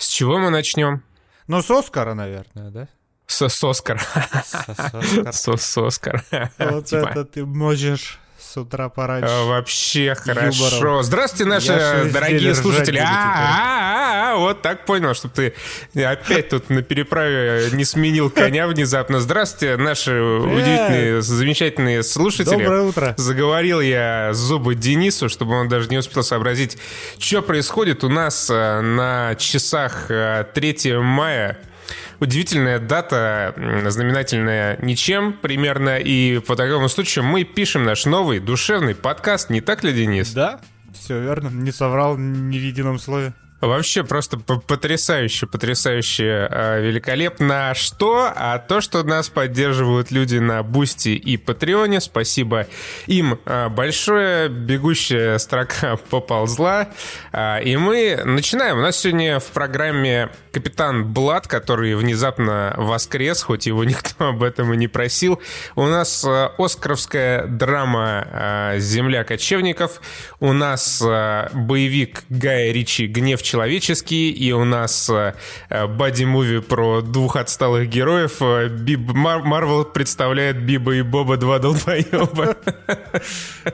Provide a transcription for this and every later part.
С чего мы начнем? Ну, с Оскара, наверное, да? С, с Оскар. С, с Оскар. Вот Типа, это ты можешь с утра пораньше. Вообще хорошо. Здравствуйте, наши дорогие слушатели. Вот так понял, чтобы ты опять тут на переправе не сменил коня внезапно. Здравствуйте, наши удивительные, замечательные слушатели. Доброе утро. Заговорил я зубы Денису, чтобы он даже не успел сообразить, что происходит у нас э, на часах э, 3 мая. Удивительная дата, знаменательная ничем примерно, и по такому случаю мы пишем наш новый душевный подкаст, не так ли, Денис? Да, все верно. Не соврал ни в едином слове. Вообще просто потрясающе, потрясающе, э, великолепно. Что? А то, что нас поддерживают люди на Бусти и Патреоне. Спасибо им э, большое. Бегущая строка поползла. А, И мы начинаем. У нас сегодня в программе капитан Блад, который внезапно воскрес, хоть его никто об этом и не просил. У нас э, оскаровская драма э, «Земля кочевников». У нас э, боевик Гая Ричи «Гнев человеческий». И у нас э, э, боди-муви про двух отсталых героев. Э, Биб- Мар- Марвел представляет Биба и Боба два долбоеба.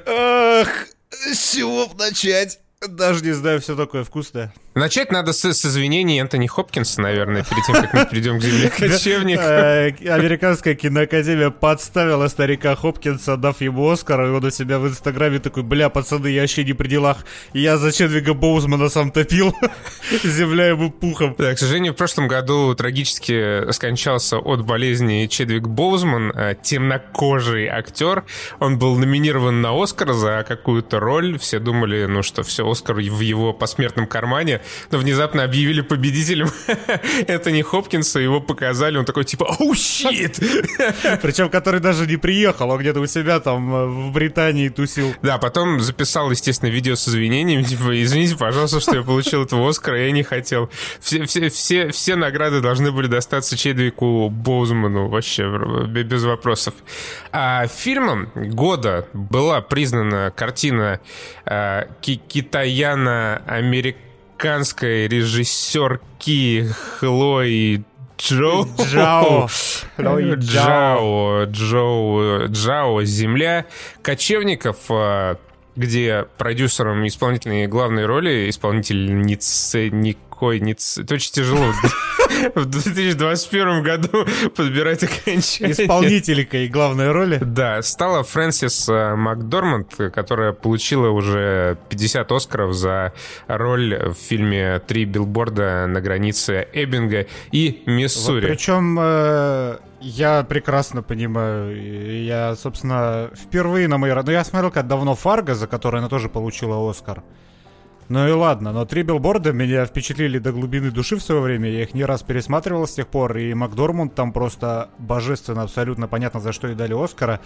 Ах, с чего начать? Даже не знаю, все такое вкусное. Начать надо с, с извинений Энтони Хопкинса, наверное, перед тем, как мы перейдем к «Земле кочевников». Э, Американская киноакадемия подставила старика Хопкинса, дав ему Оскар, и он у себя в Инстаграме такой, бля, пацаны, я вообще не при делах. Я за Чедвига Боузмана сам топил, земля ему пухом. Да, к сожалению, в прошлом году трагически скончался от болезни Чедвик Боузман, э, темнокожий актер. Он был номинирован на Оскар за какую-то роль. Все думали, ну что, все, Оскар в его посмертном кармане. Но внезапно объявили победителем Энтони Хопкинса, его показали. Он такой типа, оу, щит! Причем, который даже не приехал, он где-то у себя там э, в Британии тусил. Да, потом записал, естественно, видео с извинениями, типа, извините, пожалуйста, что я получил этого Оскара, я не хотел. Все, все, все, все награды должны были достаться Чедвику Боузману, вообще, без вопросов. А фильмом года была признана картина э, ки- китаяно-американской режиссерки Хлои Джоу. Джао. Джао. Джао, Джоу, Джао, Земля кочевников, э, где продюсером и исполнительной главной роли исполнительницы никой не... ц- Это очень тяжело в 2021 году подбирать окончание. Исполнителькой главной роли. Да, стала Фрэнсис э, Макдорманд, которая получила уже 50 Оскаров за роль в фильме «Три билборда на границе Эббинга и Миссури». Причем э, я прекрасно понимаю. и Я, собственно, впервые на моей... Ну, я смотрел как давно Фарго, за которой она тоже получила Оскар. Ну и ладно, но три билборда меня впечатлили до глубины души в свое время. Я их не раз пересматривал с тех пор, и Макдормунд там просто божественно, абсолютно понятно, за что ей дали Оскара.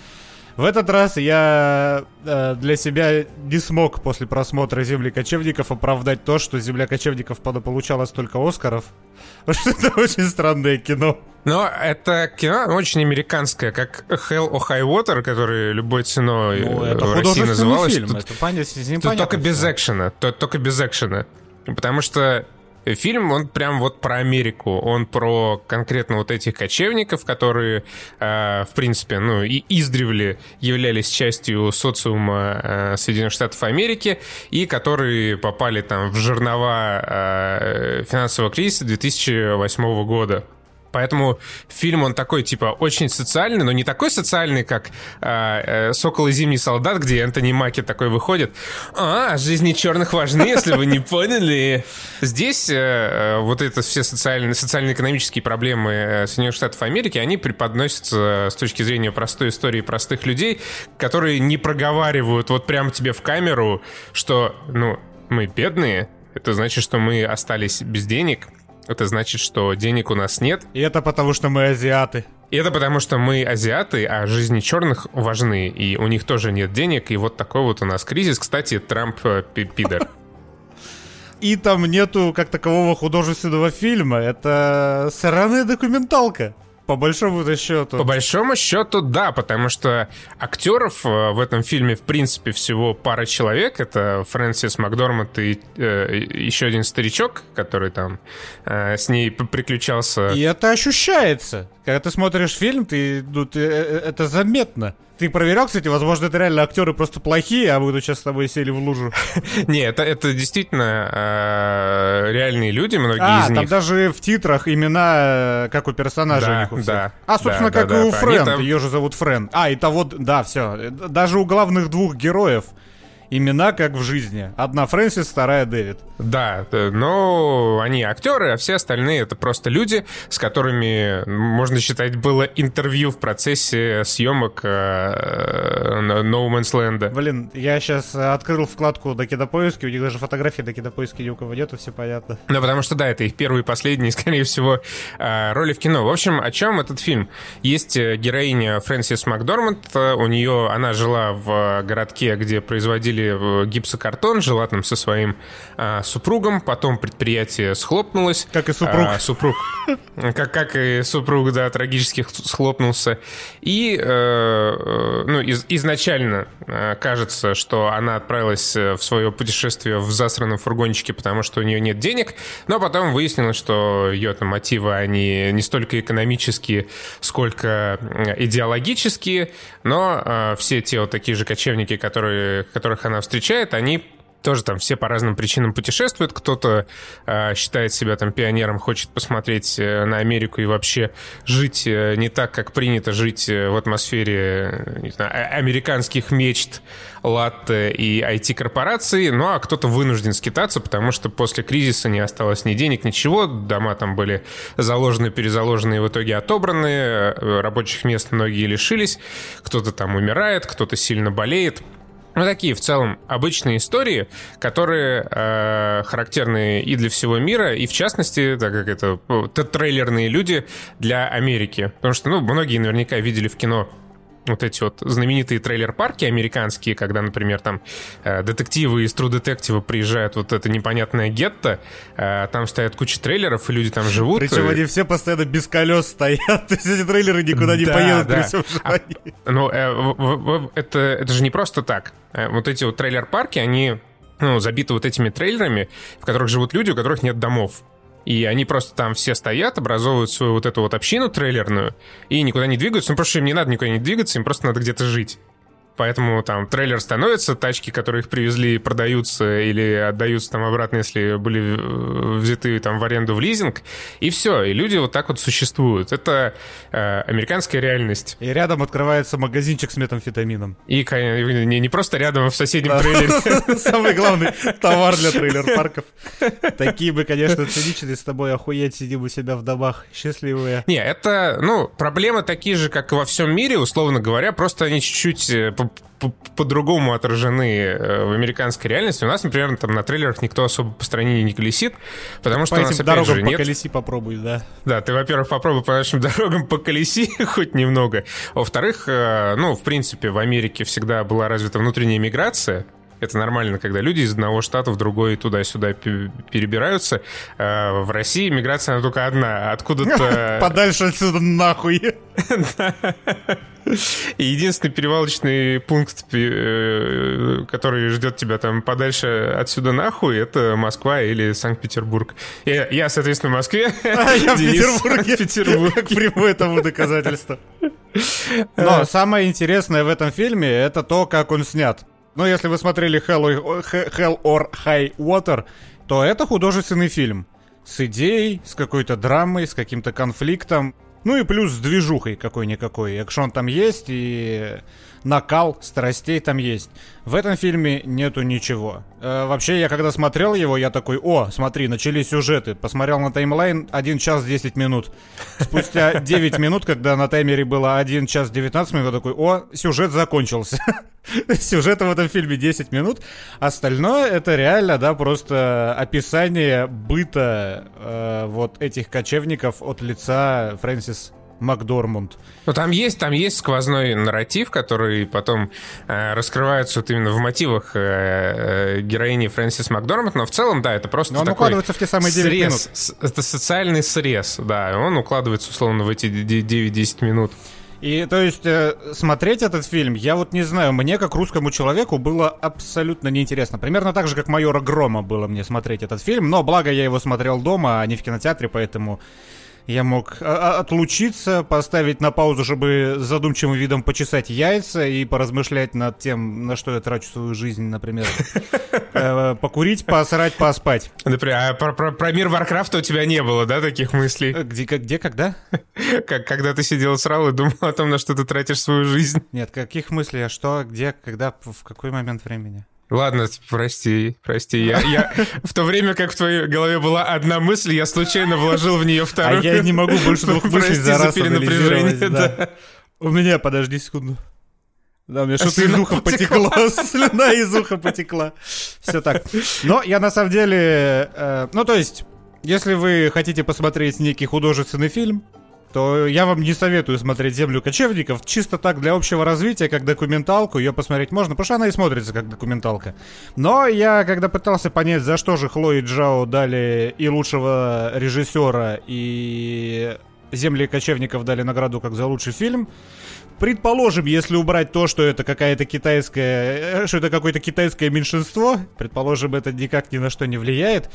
В этот раз я э, для себя не смог после просмотра «Земли кочевников» оправдать то, что «Земля кочевников» получала столько Оскаров. Потому что это очень странное кино. Но это кино очень американское, как Hell or High Water, который любой ценой Ну, э, это в России называлось. фильм. Тут, Это понятно, тут только без экшена. то- Только без экшена. Потому что фильм, он прям вот про Америку. Он про конкретно вот этих кочевников, которые, э, в принципе, ну, и издревле являлись частью социума э, Соединенных Штатов Америки, и которые попали там в жернова э, финансового кризиса 2008 года. Поэтому фильм, он такой, типа, очень социальный, но не такой социальный, как э, э, «Сокол и зимний солдат», где Энтони Маки такой выходит. А, жизни черных важны, если вы не поняли. Здесь э, э, вот это все социальные, социально-экономические проблемы э, Соединенных Штатов Америки, они преподносятся с точки зрения простой истории простых людей, которые не проговаривают вот прямо тебе в камеру, что, ну, мы бедные, это значит, что мы остались без денег, это значит, что денег у нас нет. И это потому, что мы азиаты. И это потому, что мы азиаты, а жизни черных важны, и у них тоже нет денег, и вот такой вот у нас кризис. Кстати, Трамп э, пи- пидор. И там нету как такового художественного фильма. Это сраная документалка. По большому счету. По большому счету, да, потому что актеров э, в этом фильме, в принципе, всего пара человек. Это Фрэнсис Макдорманд и э, еще один старичок, который там э, с ней приключался. И это ощущается. Когда ты смотришь фильм, ты, ну, ты, э, э, это заметно. Ты проверял, кстати, возможно, это реально актеры просто плохие, а мы тут сейчас с тобой сели в лужу. Не, это, это действительно э, реальные люди, многие а, из них. А, там даже в титрах имена, э, как у персонажа да, у них у Да, а, собственно, да, как да, и у да, Фрэнд, там... ее же зовут Фрэнд. А, и того, да, все. Даже у главных двух героев имена как в жизни. Одна Фрэнсис, вторая Дэвид. Да, но они актеры, а все остальные это просто люди, с которыми, можно считать, было интервью в процессе съемок э, No Man's Land. Блин, я сейчас открыл вкладку до кинопоиски, у них даже фотографии до кинопоиски ни у кого нету, все понятно. Ну, потому что, да, это их первые и последние, скорее всего, э, роли в кино. В общем, о чем этот фильм? Есть э, героиня Фрэнсис Макдорманд, у нее, она жила в городке, где производили производили гипсокартон, жила там со своим а, супругом, потом предприятие схлопнулось. Как и супруг. А, супруг. Как, как и супруг, да, трагически схлопнулся. И, э, э, ну, из, изначально э, кажется, что она отправилась в свое путешествие в засранном фургончике, потому что у нее нет денег, но потом выяснилось, что ее там мотивы, они не столько экономические, сколько идеологические, но э, все те вот такие же кочевники, которые, которых она встречает, они тоже там все по разным причинам путешествуют. Кто-то э, считает себя там пионером, хочет посмотреть э, на Америку и вообще жить э, не так, как принято жить э, в атмосфере э, не знаю, а, американских мечт, латте и IT-корпораций. Ну а кто-то вынужден скитаться, потому что после кризиса не осталось ни денег, ничего. Дома там были заложены, перезаложены и в итоге отобраны. Э, рабочих мест многие лишились. Кто-то там умирает, кто-то сильно болеет. Ну, такие в целом обычные истории, которые э, характерны и для всего мира, и в частности, так как это, это трейлерные люди для Америки. Потому что, ну, многие наверняка видели в кино вот эти вот знаменитые трейлер-парки американские, когда, например, там э, детективы из True Detective приезжают вот это непонятное гетто, э, там стоят куча трейлеров, и люди там живут. Причем они все постоянно без колес стоят, то есть эти трейлеры никуда не да, поедут да. при всем желании. А, ну, э, это, это же не просто так. Э, вот эти вот трейлер-парки, они ну, забиты вот этими трейлерами, в которых живут люди, у которых нет домов. И они просто там все стоят, образовывают свою вот эту вот общину трейлерную и никуда не двигаются. Ну, потому что им не надо никуда не двигаться, им просто надо где-то жить поэтому там трейлер становится, тачки, которые их привезли, продаются или отдаются там обратно, если были э, взяты там в аренду в лизинг, и все, и люди вот так вот существуют. Это э, американская реальность. И рядом открывается магазинчик с метамфетамином. И не, не просто рядом, а в соседнем трейлере. Самый главный товар для трейлер-парков. Такие бы, конечно, циничные с тобой охуеть, сидим у себя в домах, счастливые. Не, это, ну, проблемы такие же, как и во всем мире, условно говоря, просто они чуть-чуть э, по-другому отражены э, в американской реальности. У нас, например, там на трейлерах никто особо по стране не колесит, потому что по у нас, опять же, нет... поколеси попробуй, да. Да, ты, во-первых, попробуй по нашим дорогам поколеси хоть немного. Во-вторых, э, ну, в принципе, в Америке всегда была развита внутренняя миграция, это нормально, когда люди из одного штата в другой туда-сюда перебираются. А в России миграция она только одна. Откуда-то... Подальше отсюда нахуй. И единственный перевалочный пункт, э, который ждет тебя там подальше отсюда нахуй, это Москва или Санкт-Петербург. Я, я, соответственно, в Москве. А я в Петербурге. Петербург. Как прямое тому доказательство. Но самое интересное в этом фильме это то, как он снят. Ну, если вы смотрели Hell, Hell or High Water, то это художественный фильм. С идеей, с какой-то драмой, с каким-то конфликтом. Ну и плюс с движухой какой-никакой. Экшон там есть и накал страстей там есть. В этом фильме нету ничего. Э, вообще, я когда смотрел его, я такой, о, смотри, начались сюжеты. Посмотрел на таймлайн 1 час 10 минут. Спустя 9 минут, когда на таймере было 1 час 19 минут, я такой, о, сюжет закончился. Сюжета в этом фильме 10 минут. Остальное это реально, да, просто описание быта э, вот этих кочевников от лица Фрэнсис Макдормунд. Ну, там есть, там есть сквозной нарратив, который потом э, раскрывается вот именно в мотивах э, э, героини Фрэнсис Макдорманд, но в целом, да, это просто но он такой укладывается в те самые 9 срез, минут. Это социальный срез, да, он укладывается, условно, в эти 9-10 минут. И то есть э, смотреть этот фильм, я вот не знаю, мне как русскому человеку было абсолютно неинтересно. Примерно так же, как майора Грома было мне смотреть этот фильм, но благо я его смотрел дома, а не в кинотеатре, поэтому я мог а, а, отлучиться, поставить на паузу, чтобы задумчивым видом почесать яйца и поразмышлять над тем, на что я трачу свою жизнь, например. Э, покурить, посрать, поспать. Например, а про, про, про мир Варкрафта у тебя не было, да, таких мыслей? Э, где, где когда? Как, когда ты сидел срал и думал о том, на что ты тратишь свою жизнь. Нет, каких мыслей, а что, где, когда, в какой момент времени? Ладно, прости, прости. Я, я в то время, как в твоей голове была одна мысль, я случайно вложил в нее вторую. А я не могу больше двух мыслей за раз перенапряжение. Да. У меня, подожди секунду. Да, у меня что-то из уха потекло, слюна из уха потекла. Все так. Но я на самом деле... Э, ну, то есть, если вы хотите посмотреть некий художественный фильм, то я вам не советую смотреть «Землю кочевников». Чисто так, для общего развития, как документалку, ее посмотреть можно, потому что она и смотрится как документалка. Но я, когда пытался понять, за что же Хлои Джао дали и лучшего режиссера, и «Земли кочевников» дали награду как за лучший фильм, Предположим, если убрать то, что это какая-то китайская, э, что это какое-то китайское меньшинство, предположим, это никак ни на что не влияет,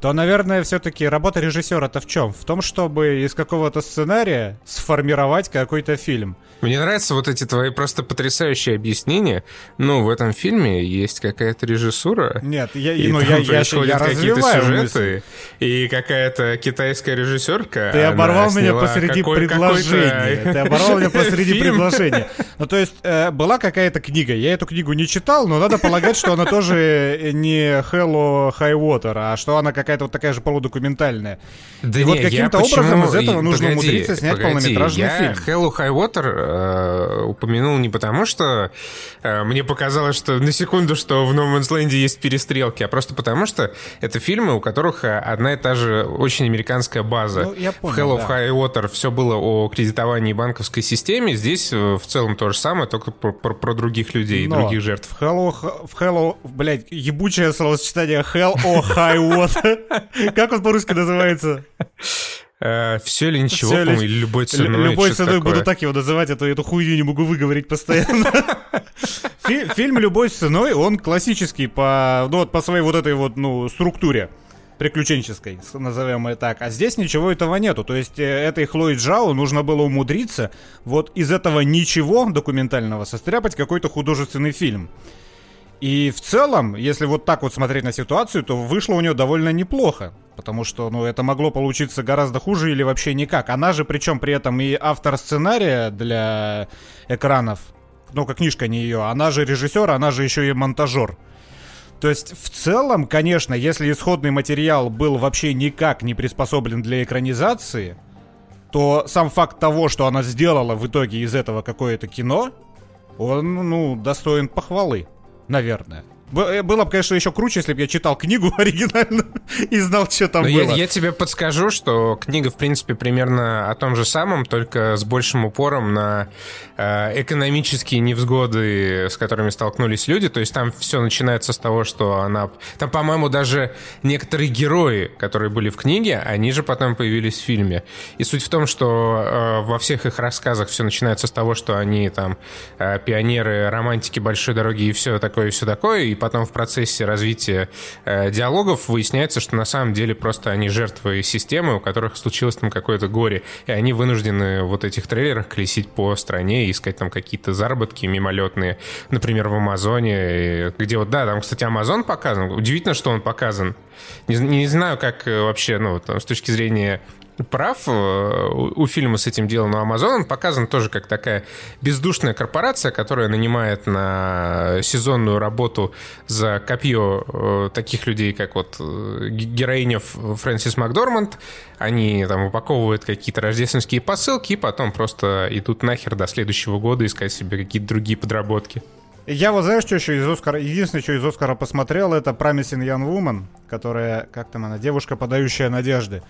то, наверное, все-таки работа режиссера-то в чем? В том, чтобы из какого-то сценария сформировать какой-то фильм. Мне нравятся вот эти твои просто потрясающие объяснения. Ну, в этом фильме есть какая-то режиссура. Нет, я, и ну, я, я, я какие-то сюжеты, мысль. и какая-то китайская режиссерка. Ты оборвал меня посреди какой, предложения. Ты оборвал меня посреди предложения. Ну, то есть, э, была какая-то книга. Я эту книгу не читал, но надо полагать, что она тоже не Hello High Water, а что она какая какая-то вот такая же полудокументальная. Да и не, вот каким-то образом почему... из этого и, нужно погоди, умудриться снять погоди, полнометражный я фильм. Hello High Water э, упомянул не потому, что э, мне показалось, что на секунду, что в No Man's Land есть перестрелки, а просто потому, что это фильмы, у которых э, одна и та же очень американская база. Ну, я понял, в Hello да. High Water все было о кредитовании банковской системе, здесь э, в целом то же самое, только про, про, про других людей, Но других жертв. В Hello, в Hello, блядь, ебучее словосочетание Hell or High Water. Как он по-русски называется? Э, все или ничего, Все или... любой ценой. Любой ценой буду так его называть, а то эту хуйню не могу выговорить постоянно. Фильм «Любой ценой», он классический по, ну, вот, по своей вот этой вот, ну, структуре приключенческой, назовем ее так. А здесь ничего этого нету. То есть э, этой Хлои Джао нужно было умудриться вот из этого ничего документального состряпать какой-то художественный фильм. И в целом, если вот так вот смотреть на ситуацию, то вышло у нее довольно неплохо. Потому что, ну, это могло получиться гораздо хуже или вообще никак. Она же, причем при этом и автор сценария для экранов, ну, как книжка не ее, она же режиссер, она же еще и монтажер. То есть, в целом, конечно, если исходный материал был вообще никак не приспособлен для экранизации, то сам факт того, что она сделала в итоге из этого какое-то кино, он, ну, достоин похвалы наверное. Э, было бы, конечно, еще круче, если бы я читал книгу оригинально и знал, что там Но было. Я, я тебе подскажу, что книга, в принципе, примерно о том же самом, только с большим упором на э, экономические невзгоды, с которыми столкнулись люди. То есть там все начинается с того, что она... Там, по-моему, даже некоторые герои, которые были в книге, они же потом появились в фильме. И суть в том, что э, во всех их рассказах все начинается с того, что они там э, пионеры, романтики большой дороги и все такое, и все такое, и потом в процессе развития э, диалогов выясняется, что на самом деле просто они жертвы системы, у которых случилось там какое-то горе, и они вынуждены вот этих трейлерах колесить по стране и искать там какие-то заработки мимолетные, например, в Амазоне, где вот, да, там, кстати, Амазон показан, удивительно, что он показан. Не, не знаю, как э, вообще, ну, там, с точки зрения прав э, у фильма с этим делом, но Amazon он показан тоже как такая бездушная корпорация, которая нанимает на сезонную работу за копье э, таких людей, как вот э, героиня Фрэнсис Макдорманд. Они там упаковывают какие-то рождественские посылки и потом просто идут нахер до следующего года искать себе какие-то другие подработки. Я вот знаешь, что еще из Оскара... Единственное, что из Оскара посмотрел, это Promising Young Woman, которая, как там она, девушка, подающая надежды.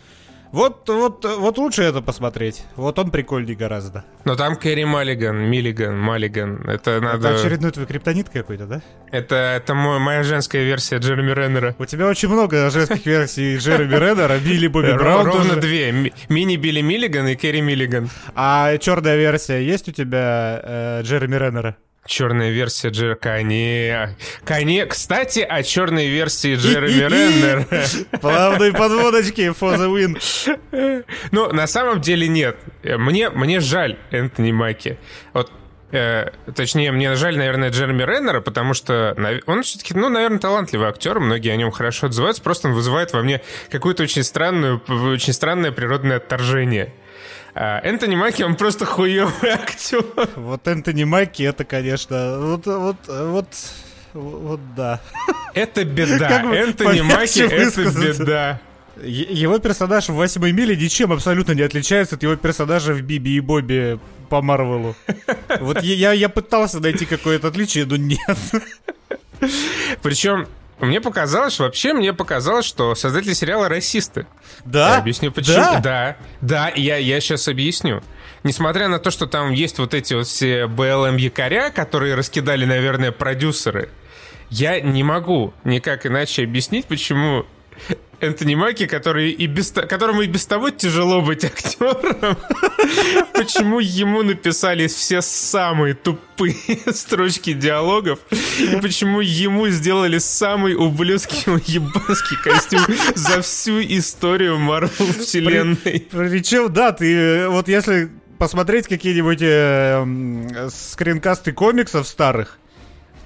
Вот, вот, вот лучше это посмотреть. Вот он прикольней гораздо. Но там Кэрри Маллиган, Миллиган, Маллиган. Это надо... Это очередной твой криптонит какой-то, да? Это, это мой, моя женская версия Джереми Реннера. У тебя очень много женских версий Джереми Реннера, Билли Бобби Браун Ровно две. Ми- Мини Билли Миллиган и Кэрри Миллиган. А черная версия есть у тебя э, Джереми Реннера? Черная версия Джер... Коне... Коне... Кстати, о черной версии Джереми Реннера. Плавные подводочки for the win. Ну, на самом деле нет. Мне, мне жаль Энтони Маки. Вот э, точнее, мне жаль, наверное, Джереми Реннера, потому что он все-таки, ну, наверное, талантливый актер, многие о нем хорошо отзываются, просто он вызывает во мне какую-то очень странную, очень странное природное отторжение. А Энтони Маки, он просто хуёвый актер. Вот Энтони Маки, это, конечно, вот, вот, вот, вот да. Это беда. Как бы Энтони Маки, это беда. Его персонаж в «Восьмой миле» ничем абсолютно не отличается от его персонажа в «Биби и Бобби» по Марвелу. Вот я, я, я пытался найти какое-то отличие, но нет. Причем мне показалось, вообще мне показалось, что создатели сериала расисты. Да? Я объясню почему. Да? Да, да, я, я сейчас объясню. Несмотря на то, что там есть вот эти вот все БЛМ-якоря, которые раскидали, наверное, продюсеры, я не могу никак иначе объяснить, почему Энтони Маки, который и без, то- которому и без того тяжело быть актером, почему ему написали все самые тупые строчки диалогов, и почему ему сделали самый ублюдский уебанский костюм за всю историю Марвел вселенной. Причем, да, ты э, вот если посмотреть какие-нибудь э, скринкасты комиксов старых,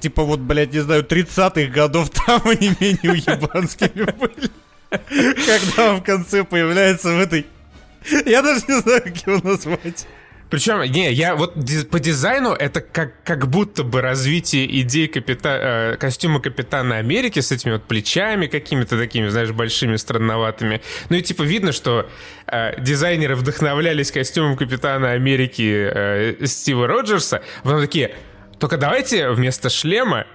типа вот, блядь, не знаю, 30-х годов, там они менее уебанскими были. Когда он в конце появляется в этой... Я даже не знаю, как его назвать. Причем, не, я вот по дизайну это как, как будто бы развитие идей капита, э, костюма Капитана Америки с этими вот плечами какими-то такими, знаешь, большими, странноватыми. Ну и типа видно, что э, дизайнеры вдохновлялись костюмом Капитана Америки э, Стива Роджерса, потом такие, только давайте вместо шлема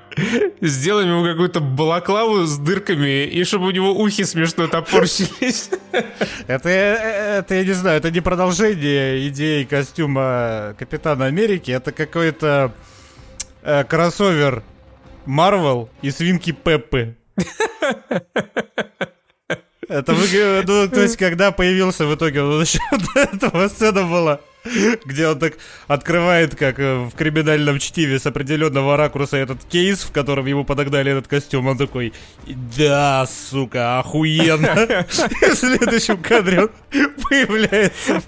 сделаем ему какую-то балаклаву с дырками, и чтобы у него ухи смешно топорщились. Это, э, это, я не знаю, это не продолжение идеи костюма Капитана Америки, это какой-то э, кроссовер Марвел и свинки Пеппы. Это вы, ну, то есть, когда появился в итоге, вот еще до этого сцена была, где он так открывает, как э, в криминальном чтиве с определенного ракурса этот кейс, в котором ему подогнали этот костюм, он такой, да, сука, охуенно. В следующем кадре он появляется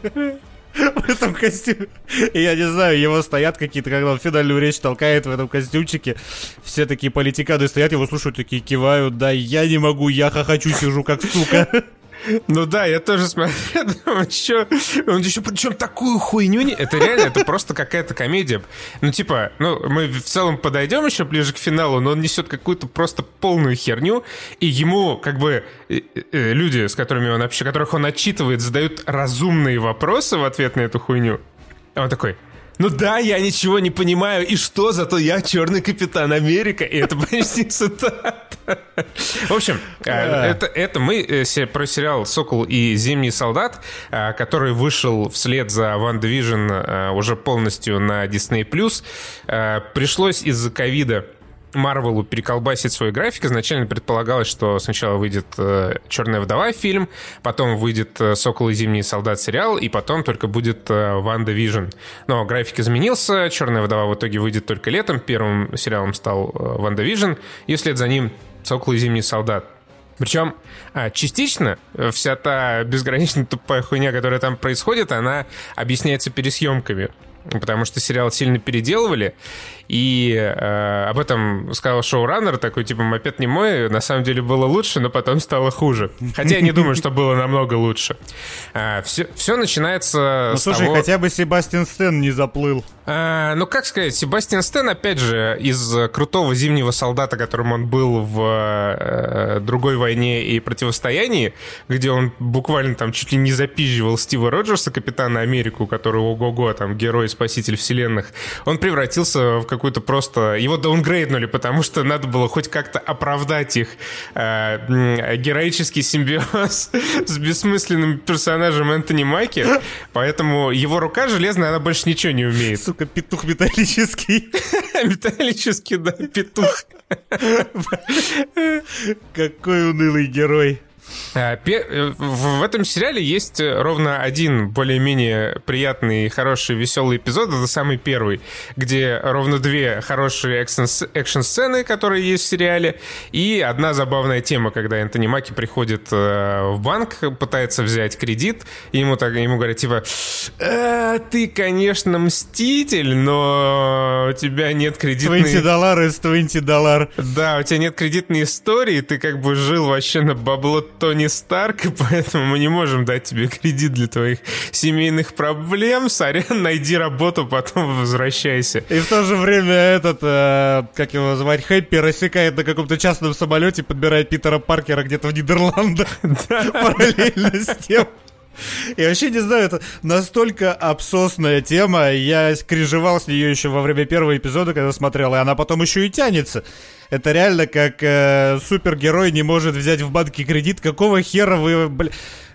в этом костюме. И я не знаю, его стоят какие-то, когда он финальную речь толкает в этом костюмчике. Все такие политиканы стоят, его слушают, такие кивают. Да, я не могу, я хохочу, сижу как сука. Ну да, я тоже смотрю, думаю, чё, он еще причем такую хуйню не... Это реально, это просто какая-то комедия. Ну типа, ну мы в целом подойдем еще ближе к финалу, но он несет какую-то просто полную херню, и ему как бы э, э, люди, с которыми он вообще, которых он отчитывает, задают разумные вопросы в ответ на эту хуйню. А он такой, ну да, я ничего не понимаю, и что, зато я черный капитан Америка, и это почти цитата. В общем, э, это, это мы э, про сериал «Сокол и Зимний солдат», э, который вышел вслед за «Ван Division уже полностью на Disney+. Пришлось из-за ковида Марвелу переколбасить свой график. Изначально предполагалось, что сначала выйдет э, «Черная вдова» фильм, потом выйдет э, «Сокол и Зимний солдат» сериал, и потом только будет э, «WandaVision». Но график изменился, «Черная вдова» в итоге выйдет только летом. Первым сериалом стал «WandaVision», и вслед за ним «Сокол и Зимний солдат». Причем а, частично вся та безгранично тупая хуйня, которая там происходит, она объясняется пересъемками. Потому что сериал сильно переделывали, и э, об этом сказал шоураннер, такой типа «Мопед не мой», на самом деле было лучше, но потом стало хуже. Хотя я не думаю, что было намного лучше. все, все начинается Ну с слушай, того... хотя бы Себастьян Стэн не заплыл. А, ну, как сказать, Себастьян Стэн, опять же, из крутого зимнего солдата, которым он был в э, другой войне и противостоянии, где он буквально там чуть ли не запизживал Стива Роджерса, капитана Америку, который ого-го, там, герой, спаситель вселенных, он превратился в какую-то просто... Его даунгрейднули, потому что надо было хоть как-то оправдать их э, героический симбиоз с бессмысленным персонажем Энтони Майки, поэтому его рука железная, она больше ничего не умеет. Сука, петух металлический. Металлический, да, петух. Какой унылый герой. А, э, в этом сериале есть э, ровно один более-менее приятный, хороший, веселый эпизод. Это самый первый, где ровно две хорошие экшн-сцены, которые есть в сериале, и одна забавная тема, когда Энтони Маки приходит э, в банк, пытается взять кредит, и ему, так, ему говорят, типа, э, ты, конечно, мститель, но у тебя нет кредитной... 20 долларов из 20 доллар. Да, у тебя нет кредитной истории, ты как бы жил вообще на бабло Тони Старк, и поэтому мы не можем дать тебе кредит для твоих семейных проблем. Сорян, найди работу, потом возвращайся. И в то же время этот, э, как его звать, Хэппи рассекает на каком-то частном самолете, подбирает Питера Паркера где-то в Нидерландах. Параллельно с тем. Я вообще не знаю, это настолько абсосная тема. Я крижевал с нее еще во время первого эпизода, когда смотрел, и она потом еще и тянется. Это реально как э, супергерой не может взять в банке кредит. Какого хера вы, бля...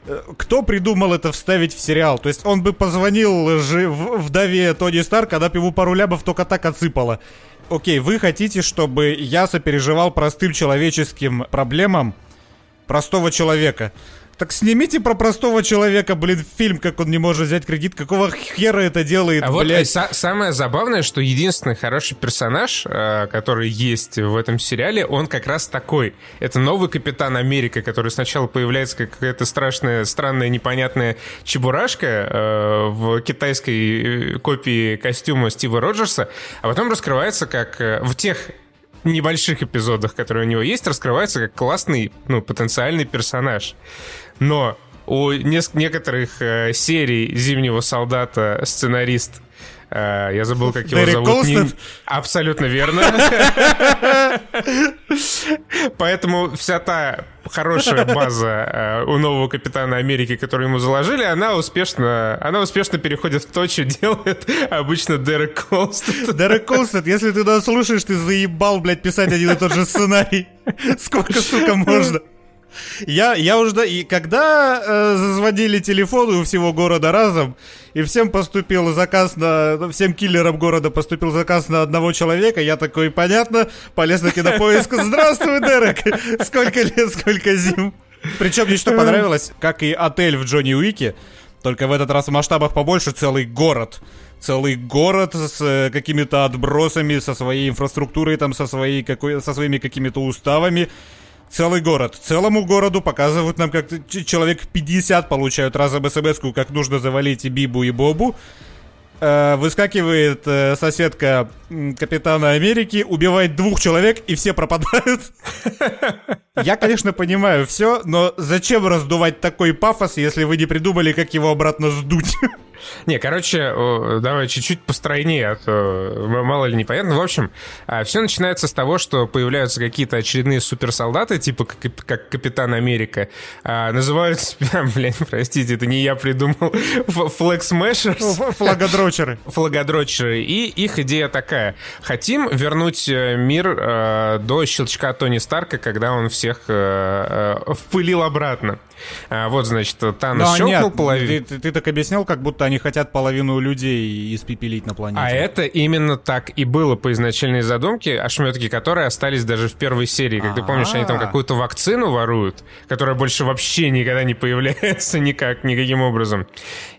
Э, кто придумал это вставить в сериал? То есть он бы позвонил же вдове Тони Старк, когда бы ему пару лябов только так отсыпало. Окей, вы хотите, чтобы я сопереживал простым человеческим проблемам простого человека. Так снимите про простого человека, блин, фильм, как он не может взять кредит. Какого хера это делает, а блядь? Вот э, самое забавное, что единственный хороший персонаж, э, который есть в этом сериале, он как раз такой. Это новый Капитан Америка, который сначала появляется как какая-то страшная, странная, непонятная чебурашка э, в китайской копии костюма Стива Роджерса, а потом раскрывается как в тех небольших эпизодах, которые у него есть, раскрывается как классный, ну, потенциальный персонаж. Но у некоторых э, серий «Зимнего солдата» сценарист э, я забыл, как его Дерек зовут. Не... Абсолютно верно. Поэтому вся та хорошая база э, у нового капитана Америки, которую ему заложили, она успешно, она успешно переходит в то, что делает обычно Дерек Колстед. Дерек Колстед, если ты нас слушаешь, ты заебал, блядь, писать один и тот же сценарий. Сколько, сука, можно? Я, я уже... И когда э, зазвонили телефоны у всего города разом, и всем поступил заказ на... Всем киллерам города поступил заказ на одного человека, я такой, понятно, полез на кинопоиск. Здравствуй, Дерек! Сколько лет, сколько зим? Причем мне что понравилось, как и отель в Джонни Уике, только в этот раз в масштабах побольше целый город целый город с э, какими-то отбросами, со своей инфраструктурой, там, со, своей, какой, со своими какими-то уставами целый город. Целому городу показывают нам, как человек 50 получают разом смс как нужно завалить и Бибу, и Бобу. Э, выскакивает э, соседка Капитана Америки, убивает двух человек, и все пропадают. Я, конечно, понимаю все, но зачем раздувать такой пафос, если вы не придумали, как его обратно сдуть? Не, короче, давай чуть-чуть постройнее, а то мало ли непонятно. В общем, а, все начинается с того, что появляются какие-то очередные суперсолдаты, типа как, Капитан Америка. А, называют себя, блин, простите, это не я придумал, флексмешерс. Флагодрочеры. Флагодрочеры. И их идея такая. Хотим вернуть э, мир э, до щелчка Тони Старка, когда он всех э, впылил обратно. А, вот, значит, Танос Но щелкнул половину. Ты, ты, ты так объяснял, как будто они хотят половину людей испепелить на планете. А это именно так и было по изначальной задумке, ошметки которые остались даже в первой серии. Как ты помнишь, они там какую-то вакцину воруют, которая больше вообще никогда не появляется никак, никаким образом.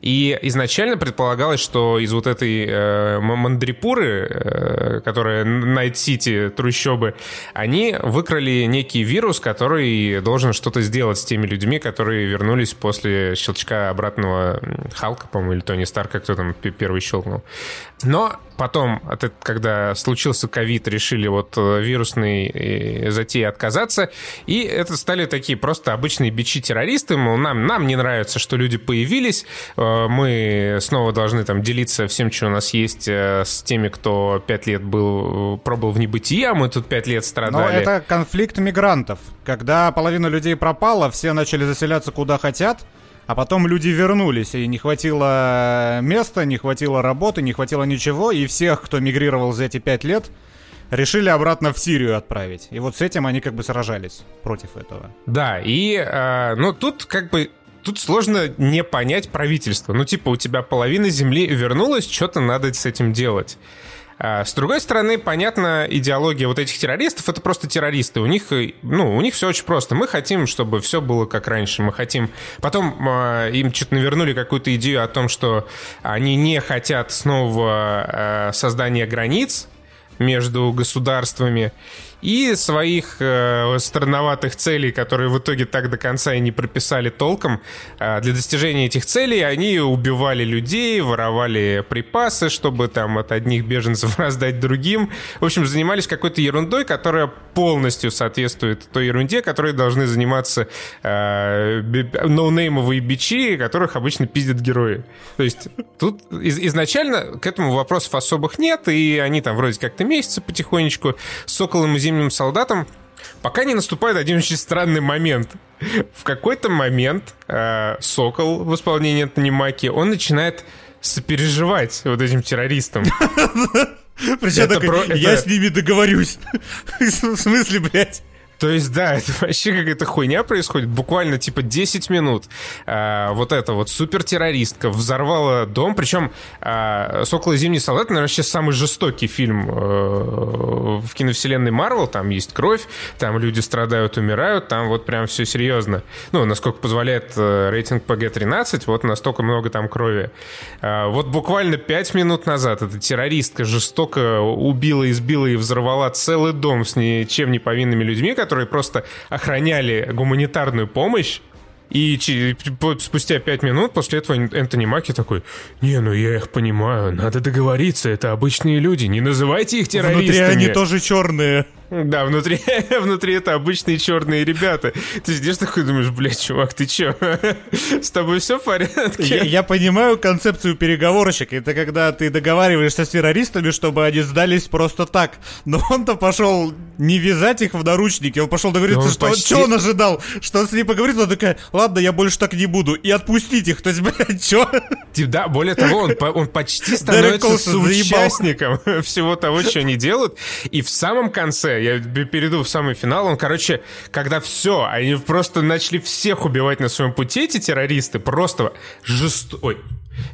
И изначально предполагалось, что из вот этой э, Мадрипуры, э, которая Night City, трущобы, они выкрали некий вирус, который должен что-то сделать с теми людьми, которые вернулись после щелчка обратного Халка, по-моему, или Тони Старка, кто там первый щелкнул. Но потом, когда случился ковид, решили вот э, вирусной э, затеи отказаться, и это стали такие просто обычные бичи-террористы, мол, нам, нам не нравится, что люди появились, э, мы снова должны там делиться всем, что у нас есть с теми, кто пять лет был, пробовал в небытие, а мы тут пять лет страдали. Но это конфликт мигрантов. Когда половина людей пропала, все начали заселяться куда хотят, А потом люди вернулись, и не хватило места, не хватило работы, не хватило ничего, и всех, кто мигрировал за эти пять лет, решили обратно в Сирию отправить. И вот с этим они как бы сражались против этого. Да, и, э, ну, тут как бы тут сложно не понять правительство. Ну, типа, у тебя половина земли вернулась, что-то надо с этим делать. А, с другой стороны, понятно, идеология вот этих террористов это просто террористы. У них, ну, у них все очень просто. Мы хотим, чтобы все было как раньше. Мы хотим. Потом э, им что-то навернули какую-то идею о том, что они не хотят снова э, создания границ между государствами и своих э, странноватых целей, которые в итоге так до конца и не прописали толком. Э, для достижения этих целей они убивали людей, воровали припасы, чтобы там от одних беженцев раздать другим. В общем, занимались какой-то ерундой, которая полностью соответствует той ерунде, которой должны заниматься э, ноунеймовые бичи, которых обычно пиздят герои. То есть тут из изначально к этому вопросов особых нет, и они там вроде как-то месяцы потихонечку. Соколом и зимним солдатом, пока не наступает один очень странный момент. В какой-то момент э, Сокол в исполнении Антони Маки, он начинает сопереживать вот этим террористам. Причем я с ними договорюсь. В смысле, блядь? То есть, да, это вообще какая-то хуйня происходит. Буквально, типа, 10 минут. А, вот эта вот супертеррористка взорвала дом. Причем а, «Сокол и зимний солдат», наверное, сейчас самый жестокий фильм а, в киновселенной Марвел. Там есть кровь, там люди страдают, умирают, там вот прям все серьезно. Ну, насколько позволяет а, рейтинг PG-13, вот настолько много там крови. А, вот буквально 5 минут назад эта террористка жестоко убила, избила и взорвала целый дом с ничем не повинными людьми, которые которые просто охраняли гуманитарную помощь, и спустя пять минут после этого Энтони Маки такой, не, ну я их понимаю, надо договориться, это обычные люди, не называйте их террористами. Внутри они тоже черные. Да, внутри, внутри это обычные черные ребята. Ты сидишь такой думаешь, блядь, чувак, ты чё? С тобой все в порядке? Я, я понимаю концепцию переговорщика. Это когда ты договариваешься с террористами, чтобы они сдались просто так. Но он-то пошел не вязать их в наручники, он пошел договориться, он что, почти... что он ожидал? Что он с ней поговорит, он такая, ладно, я больше так не буду. И отпустить их. То есть, блядь, чё? Да, более того, он, он почти становится соучастником всего того, что они делают. И в самом конце я перейду в самый финал. Он, короче, когда все, они просто начали всех убивать на своем пути, эти террористы, просто жест... Ой,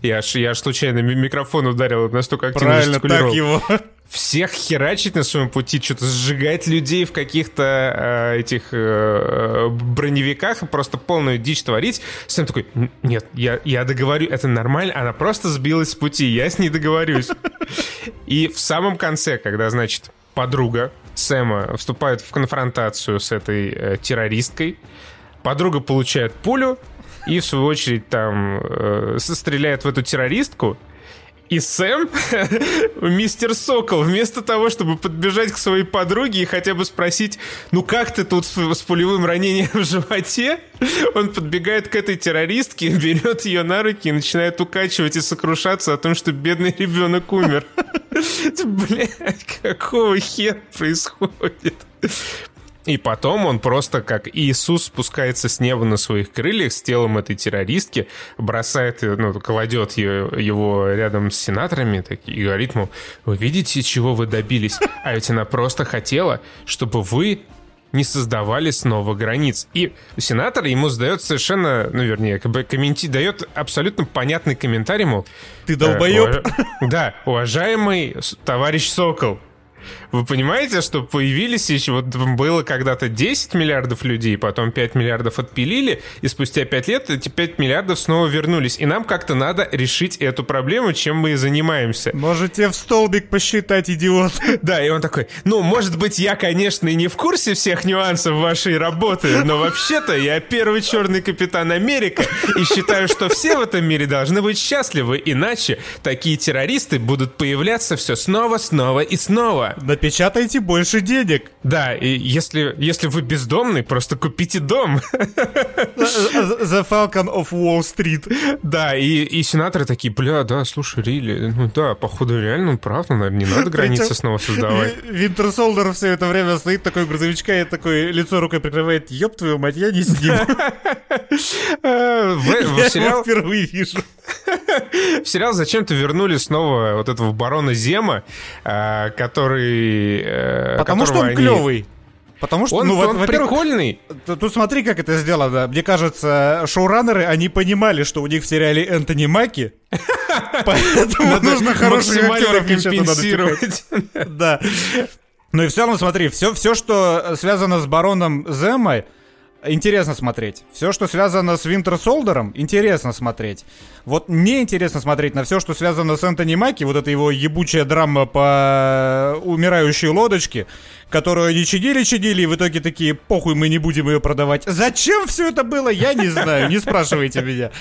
я аж, я аж случайно микрофон ударил, настолько активно Правильно, так его всех херачить на своем пути, что-то сжигать людей в каких-то э, этих э, броневиках и просто полную дичь творить. Сэм такой, нет, я, я договорю, это нормально, она просто сбилась с пути, я с ней договорюсь. И в самом конце, когда, значит, подруга Сэма вступает в конфронтацию с этой э, террористкой. Подруга получает пулю и, в свою очередь, там э, стреляет в эту террористку. И Сэм, мистер Сокол, вместо того, чтобы подбежать к своей подруге и хотя бы спросить, ну как ты тут с пулевым ранением в животе, он подбегает к этой террористке, берет ее на руки и начинает укачивать и сокрушаться о том, что бедный ребенок умер. Блядь, какого хера происходит? И потом он просто как Иисус спускается с неба на своих крыльях с телом этой террористки, бросает, ну, кладет ее, его рядом с сенаторами так, и говорит ему, вы видите, чего вы добились? А ведь она просто хотела, чтобы вы не создавали снова границ. И сенатор ему задает совершенно, ну, вернее, как бы комменти... дает абсолютно понятный комментарий, мол... Ты долбоеб? Э, уж... Да, уважаемый товарищ Сокол, вы понимаете, что появились еще, вот было когда-то 10 миллиардов людей, потом 5 миллиардов отпилили, и спустя 5 лет эти 5 миллиардов снова вернулись. И нам как-то надо решить эту проблему, чем мы и занимаемся. Можете в столбик посчитать, идиот. Да, и он такой, ну, может быть, я, конечно, и не в курсе всех нюансов вашей работы, но вообще-то я первый черный капитан Америка и считаю, что все в этом мире должны быть счастливы, иначе такие террористы будут появляться все снова, снова и снова. Напечатайте больше денег. Да, и если, если вы бездомный, просто купите дом. The Falcon of Wall Street. Да, и, и сенаторы такие, бля, да, слушай, Рили, ну да, походу реально, ну правда, наверное, не надо границы снова создавать. Винтер Солдер все это время стоит такой грузовичка и такой лицо рукой прикрывает, ёб твою мать, я не с ним. Я его впервые вижу. В сериал зачем-то вернули снова вот этого барона Зема, э, который... Э, Потому что он они... клевый. Потому что, он, ну, он прикольный. Тут смотри, как это сделано. Мне кажется, шоураннеры, они понимали, что у них в сериале Энтони Маки, поэтому нужно хороших актеров компенсировать. Да. Ну и все равно смотри, все, все, что связано с бароном Земой, интересно смотреть. Все, что связано с Винтер Солдером, интересно смотреть. Вот мне интересно смотреть на все, что связано с Энтони Маки, вот эта его ебучая драма по умирающей лодочке, которую они чадили-чадили, и в итоге такие, похуй, мы не будем ее продавать. Зачем все это было, я не знаю, не спрашивайте меня.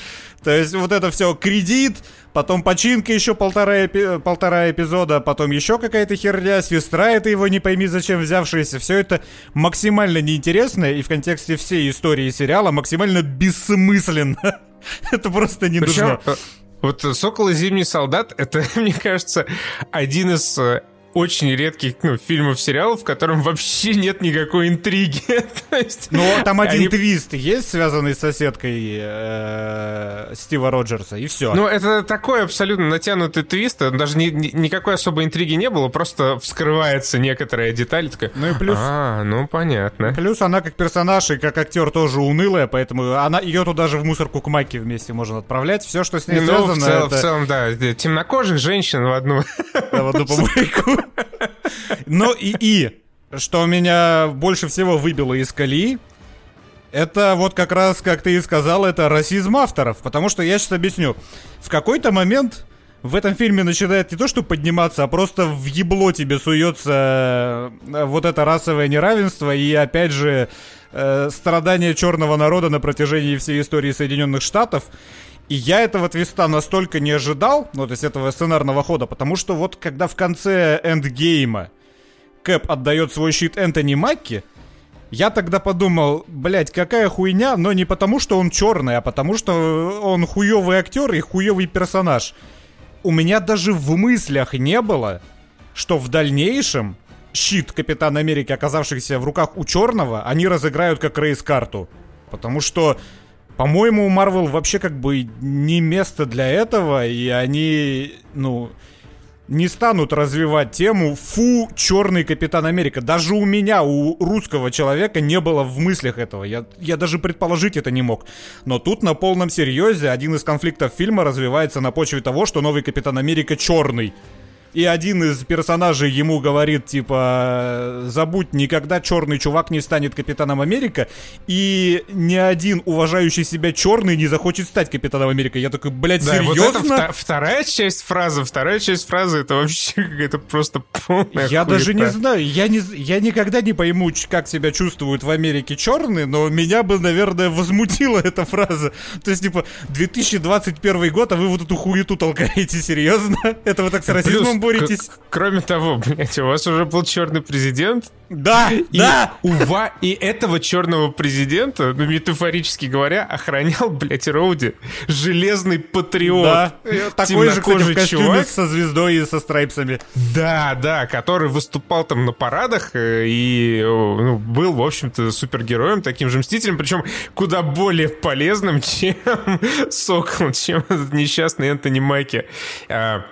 То есть вот это все кредит, потом починка еще полтора, эпи- полтора эпизода, потом еще какая-то херня, сестра это его не пойми зачем взявшаяся. Все это максимально неинтересно и в контексте всей истории сериала максимально бессмысленно. Это просто не нужно. Э, вот «Сокол и Зимний солдат» — это, мне кажется, один из э, очень редких ну, фильмов, сериалов, в котором вообще нет никакой интриги. Ну, там один они... твист есть, связанный с соседкой э, Стива Роджерса, и все. Ну, это такой абсолютно натянутый твист, даже ни, ни, никакой особой интриги не было, просто вскрывается некоторая деталь, такая, ну и плюс... А, ну, понятно. Плюс она как персонаж и как актер тоже унылая, поэтому она, ее туда же в мусорку к Маке вместе можно отправлять, все, что с ней ну, связано... В, цел, это... в целом, да, темнокожих женщин в одну... Да, в одну помойку. Ну и, и, что меня больше всего выбило из колеи, это вот как раз, как ты и сказал, это расизм авторов. Потому что я сейчас объясню. В какой-то момент в этом фильме начинает не то, что подниматься, а просто в ебло тебе суется э, вот это расовое неравенство и, опять же, э, страдания черного народа на протяжении всей истории Соединенных Штатов. И я этого твиста настолько не ожидал, ну, то есть этого сценарного хода, потому что вот когда в конце эндгейма Кэп отдает свой щит Энтони Макки, я тогда подумал, блять, какая хуйня, но не потому, что он черный, а потому, что он хуёвый актер и хуёвый персонаж. У меня даже в мыслях не было, что в дальнейшем щит Капитана Америки, оказавшийся в руках у черного, они разыграют как рейс-карту. Потому что по-моему, у Марвел вообще как бы не место для этого, и они, ну, не станут развивать тему «Фу, черный Капитан Америка». Даже у меня, у русского человека не было в мыслях этого. Я, я даже предположить это не мог. Но тут на полном серьезе один из конфликтов фильма развивается на почве того, что новый Капитан Америка черный и один из персонажей ему говорит, типа, забудь, никогда черный чувак не станет Капитаном Америка, и ни один уважающий себя черный не захочет стать Капитаном Америка. Я такой, блядь, да, серьезно? Вот это вторая часть фразы, вторая часть фразы, это вообще какая-то просто полная Я хуета. даже не знаю, я, не, я никогда не пойму, как себя чувствуют в Америке черные, но меня бы, наверное, возмутила эта фраза. То есть, типа, 2021 год, а вы вот эту хуету толкаете, серьезно? Это вы так с расизмом боретесь. Кроме того, блядь, у вас уже был черный президент. Да, и да. Ува, и этого черного президента, ну, метафорически говоря, охранял, блядь, Роуди. Железный патриот. Да, такой же, кстати, в костюме чувак. со звездой и со страйпсами. Да, да, который выступал там на парадах э, и ну, был, в общем-то, супергероем, таким же мстителем, причем куда более полезным, чем Сокол, чем этот несчастный Энтони Майки. А,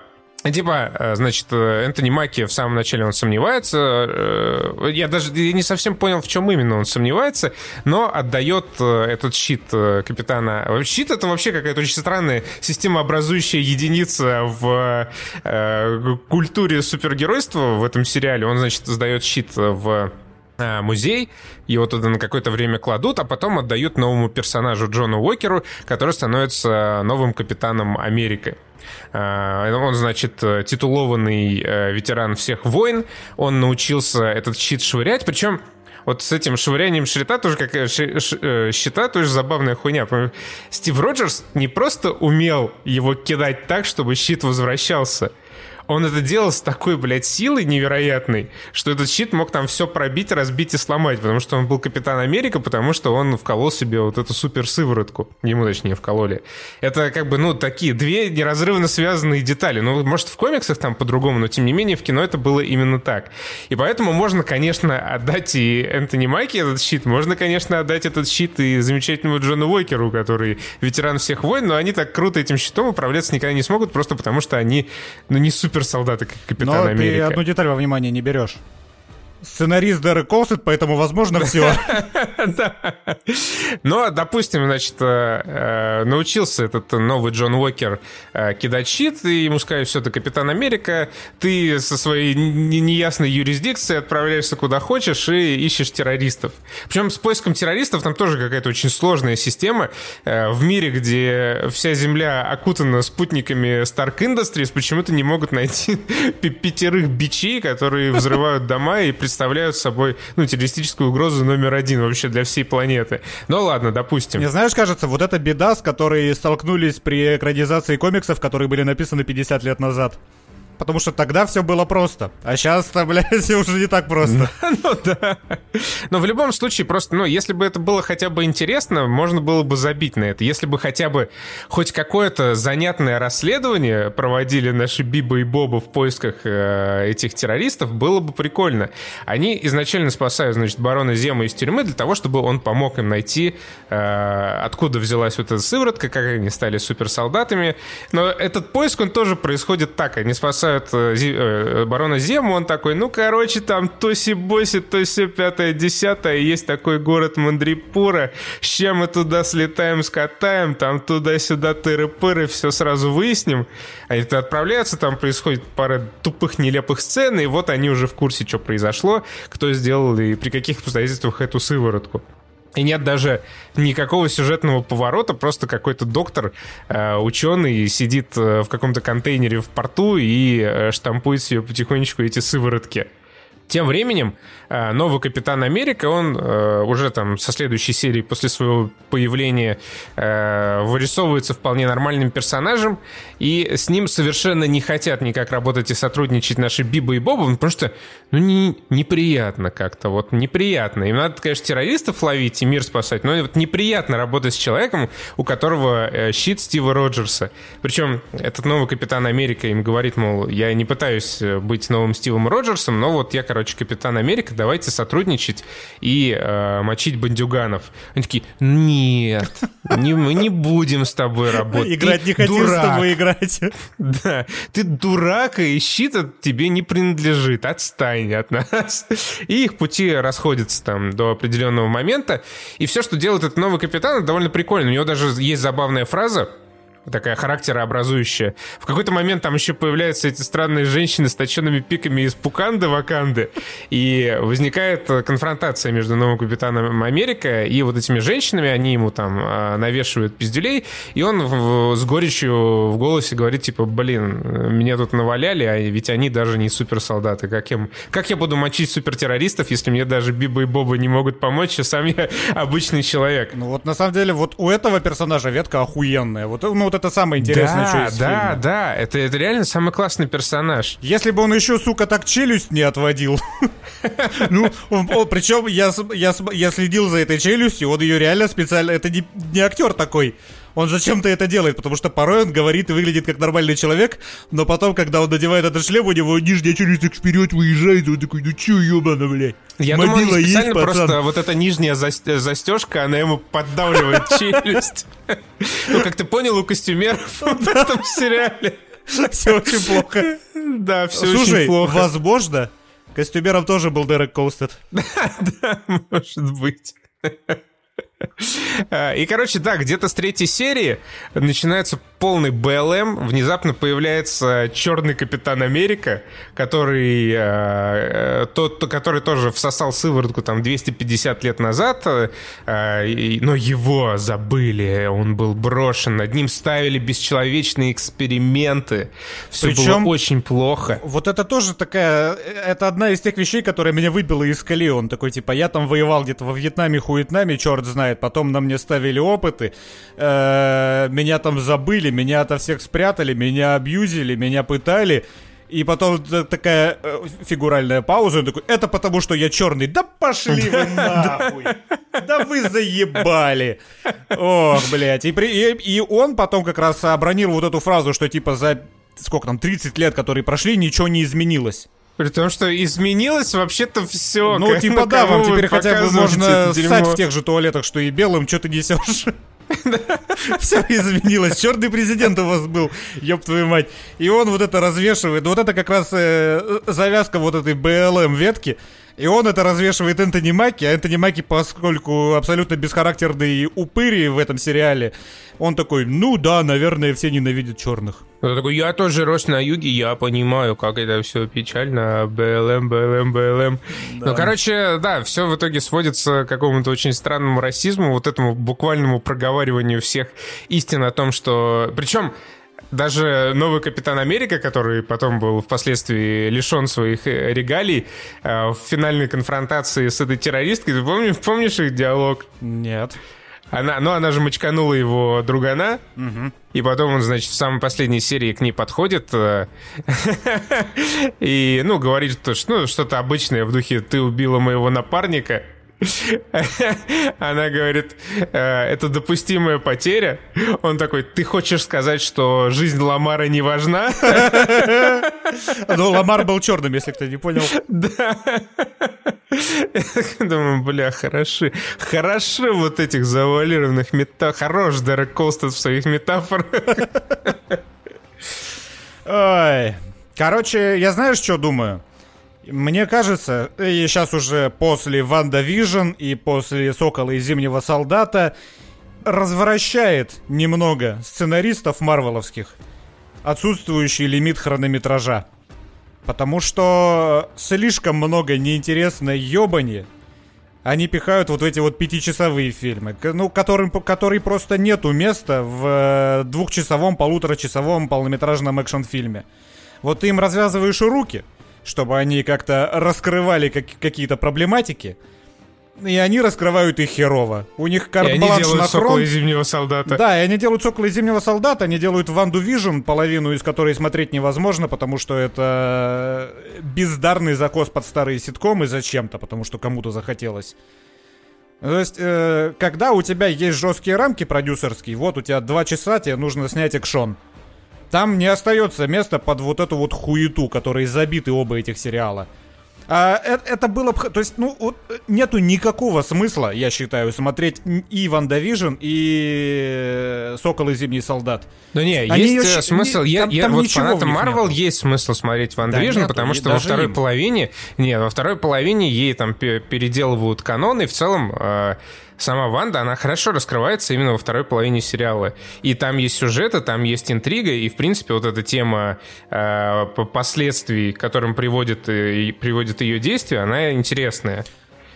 Типа, э, значит, э, Энтони Маки в самом начале он сомневается. Э, я даже не совсем понял, в чем именно он сомневается, но отдает этот щит капитана. Щит это вообще какая-то очень странная системообразующая единица в культуре супергеройства в этом сериале. Он, значит, сдает щит в музей, его туда на какое-то время кладут, а потом отдают новому персонажу Джону Уокеру, который становится новым капитаном Америки. Э, он, значит, титулованный э, ветеран всех войн. Он научился этот щит швырять. Причем вот с этим швырянием щита тоже как э, щита тоже забавная хуйня. Стив Роджерс не просто умел его кидать так, чтобы щит возвращался. Он это делал с такой, блядь, силой невероятной, что этот щит мог там все пробить, разбить и сломать, потому что он был Капитан Америка, потому что он вколол себе вот эту супер сыворотку. Ему, точнее, вкололи. Это как бы, ну, такие две неразрывно связанные детали. Ну, может, в комиксах там по-другому, но тем не менее в кино это было именно так. И поэтому можно, конечно, отдать и Энтони Майки этот щит, можно, конечно, отдать этот щит и замечательному Джону Уокеру, который ветеран всех войн, но они так круто этим щитом управляться никогда не смогут, просто потому что они, ну, не суперсолдаты, как Капитан Но Америка. ты одну деталь во внимание не берешь. Сценарист Дерек Колсет, поэтому возможно все. Но, допустим, значит, э, э, научился этот новый Джон Уокер э, кидать щит, и ему сказали, все, ты Капитан Америка, ты со своей не- неясной юрисдикцией отправляешься куда хочешь и ищешь террористов. Причем с поиском террористов там тоже какая-то очень сложная система. В мире, где вся Земля окутана спутниками Stark Industries, почему-то не могут найти пятерых бичей, которые взрывают дома и представляют собой ну, террористическую угрозу номер один вообще для всей планеты. Ну ладно, допустим. Мне знаешь, кажется, вот это беда, с которой столкнулись при экранизации комиксов, которые были написаны 50 лет назад. Потому что тогда все было просто. А сейчас-то, блядь, уже не так просто. Ну да. Но в любом случае, просто, ну, если бы это было хотя бы интересно, можно было бы забить на это. Если бы хотя бы хоть какое-то занятное расследование проводили наши Биба и Боба в поисках э, этих террористов, было бы прикольно. Они изначально спасают, значит, барона Зема из тюрьмы для того, чтобы он помог им найти, э, откуда взялась вот эта сыворотка, как они стали суперсолдатами. Но этот поиск, он тоже происходит так. Они спасают э, Зи- э, барона Зему, он такой, ну, короче, там тоси-боси, то все пятое, десятое, есть такой город Мандрипура, ща мы туда слетаем, скатаем, там туда-сюда тыры-пыры, все сразу выясним. Они туда отправляются, там происходит пара тупых, нелепых сцен, и вот они уже в курсе, что произошло, кто сделал и при каких обстоятельствах эту сыворотку. И нет даже никакого сюжетного поворота, просто какой-то доктор, э, ученый, сидит э, в каком-то контейнере в порту и э, штампует себе потихонечку эти сыворотки. Тем временем э, новый Капитан Америка, он э, уже там со следующей серии после своего появления э, вырисовывается вполне нормальным персонажем, и с ним совершенно не хотят никак работать и сотрудничать наши Биба и Боба, потому что, ну, не, неприятно как-то, вот неприятно. Им надо, конечно, террористов ловить и мир спасать, но вот неприятно работать с человеком, у которого щит Стива Роджерса. Причем этот новый Капитан Америка им говорит, мол, я не пытаюсь быть новым Стивом Роджерсом, но вот я, короче, Капитан Америка, давайте сотрудничать и э, мочить бандюганов. Они такие, нет, не, мы не будем с тобой работать. Играть Ты не хотим с дурак». тобой играть. Да, ты дурак, и щит тебе не принадлежит, отстань от нас. И их пути расходятся там до определенного момента. И все, что делает этот новый капитан, довольно прикольно. У него даже есть забавная фраза, такая характерообразующая. В какой-то момент там еще появляются эти странные женщины с точенными пиками из Пуканды, Ваканды, и возникает э, конфронтация между новым капитаном Америка и вот этими женщинами, они ему там э, навешивают пиздюлей, и он в- с горечью в голосе говорит, типа, блин, меня тут наваляли, а ведь они даже не суперсолдаты. Как я, как я буду мочить супертеррористов, если мне даже Биба и Боба не могут помочь, а сам я обычный человек? Ну вот на самом деле вот у этого персонажа ветка охуенная. Вот, ну вот это самое интересное, что да, есть в да, фильме. да, это, это реально самый классный персонаж. Если бы он еще, сука, так челюсть не отводил. Ну, причем я, следил за этой челюстью, он ее реально специально... Это не актер такой. Он зачем-то это делает, потому что порой он говорит и выглядит как нормальный человек, но потом, когда он надевает этот шлем, у него нижняя челюсть вперед выезжает, и он такой, ну чё, ёбана, блядь. Я думаю, Мобила есть, специально пацан?» просто вот эта нижняя зас- застежка, она ему поддавливает челюсть. Ну, как ты понял, у костюмеров в этом сериале. Все очень плохо. Да, все Слушай, очень плохо. возможно, костюмером тоже был Дерек Колстед. Да, может быть. А, И, короче, да, где-то с третьей серии начинается полный БЛМ. Внезапно появляется черный капитан Америка, который, э, э, тот, то- который тоже всосал сыворотку там 250 лет назад, э, и- но его забыли, он был брошен, над ним ставили бесчеловечные эксперименты. Все Причем- было очень плохо. Вот это тоже такая... Это одна из тех вещей, которая меня выбила из колеи. Он такой, типа, я там воевал где-то во Вьетнаме, хуетнаме, черт знает. Потом на мне ставили опыты. э, Меня там забыли, меня ото всех спрятали, меня абьюзили, меня пытали. И потом такая э, фигуральная пауза, он такой, это потому что я черный. Да пошли вы нахуй! Да вы заебали! Ох, блядь. И, при, и, и он потом как раз обронил вот эту фразу, что типа за сколько там, 30 лет, которые прошли, ничего не изменилось. При том, что изменилось вообще-то все. Ну, типа да, вам теперь хотя бы можно ссать в тех же туалетах, что и белым, что ты несешь. Все изменилось. Черный президент у вас был, ёб твою мать. И он вот это развешивает. Вот это как раз э, завязка вот этой БЛМ ветки. И он это развешивает Энтони Маки, а Энтони Маки, поскольку абсолютно бесхарактерный упыри в этом сериале, он такой, ну да, наверное, все ненавидят черных. Он такой, я тоже рос на юге, я понимаю, как это все печально, БЛМ, БЛМ, БЛМ. Да. Ну, короче, да, все в итоге сводится к какому-то очень странному расизму, вот этому буквальному проговариванию всех истин о том, что... Причем даже новый Капитан Америка, который потом был впоследствии лишен своих э, регалий, э, в финальной конфронтации с этой террористкой, ты помнишь, помнишь их диалог? Нет. Она, ну, она же мочканула его другана, угу. и потом он, значит, в самой последней серии к ней подходит э, и, ну, говорит, что ну, что-то обычное в духе «ты убила моего напарника», Она говорит, «Э, это допустимая потеря. Он такой, ты хочешь сказать, что жизнь Ламара не важна? Ну, Ламар был черным, если кто не понял. Да. Думаю, бля, хороши. Хороши вот этих завуалированных метафор. Хорош Дерек Колстад в своих метафорах. Ой. Короче, я знаешь, что думаю? Мне кажется, сейчас уже после WandaVision и после Сокола и Зимнего Солдата развращает немного сценаристов марвеловских отсутствующий лимит хронометража. Потому что слишком много неинтересной ёбани они пихают вот эти вот пятичасовые фильмы, ну, которым, которые просто нету места в э, двухчасовом, полуторачасовом полнометражном экшн-фильме. Вот ты им развязываешь руки — чтобы они как-то раскрывали как- какие-то проблематики. И они раскрывают их херово. У них карт-бланш на хрон. и Зимнего Солдата. Да, и они делают Сокола Зимнего Солдата, они делают Ванду Вижн, половину из которой смотреть невозможно, потому что это бездарный закос под старые ситкомы зачем-то, потому что кому-то захотелось. То есть, э, когда у тебя есть жесткие рамки продюсерские, вот у тебя два часа, тебе нужно снять экшон. Там не остается места под вот эту вот хуету, которой забиты оба этих сериала. А, это, это было бы... То есть, ну, вот, нету никакого смысла, я считаю, смотреть и WandaVision, и Сокол и Зимний Солдат. Да не, Они есть очень, смысл... Не, я, там, я, там вот фанатам Марвел есть смысл смотреть Ванда да, нету, потому что во второй им. половине... Не, во второй половине ей там переделывают канон, и в целом... Э, сама Ванда, она хорошо раскрывается именно во второй половине сериала. И там есть сюжеты, там есть интрига, и, в принципе, вот эта тема э, последствий, к которым приводит, э, приводит ее действие, она интересная.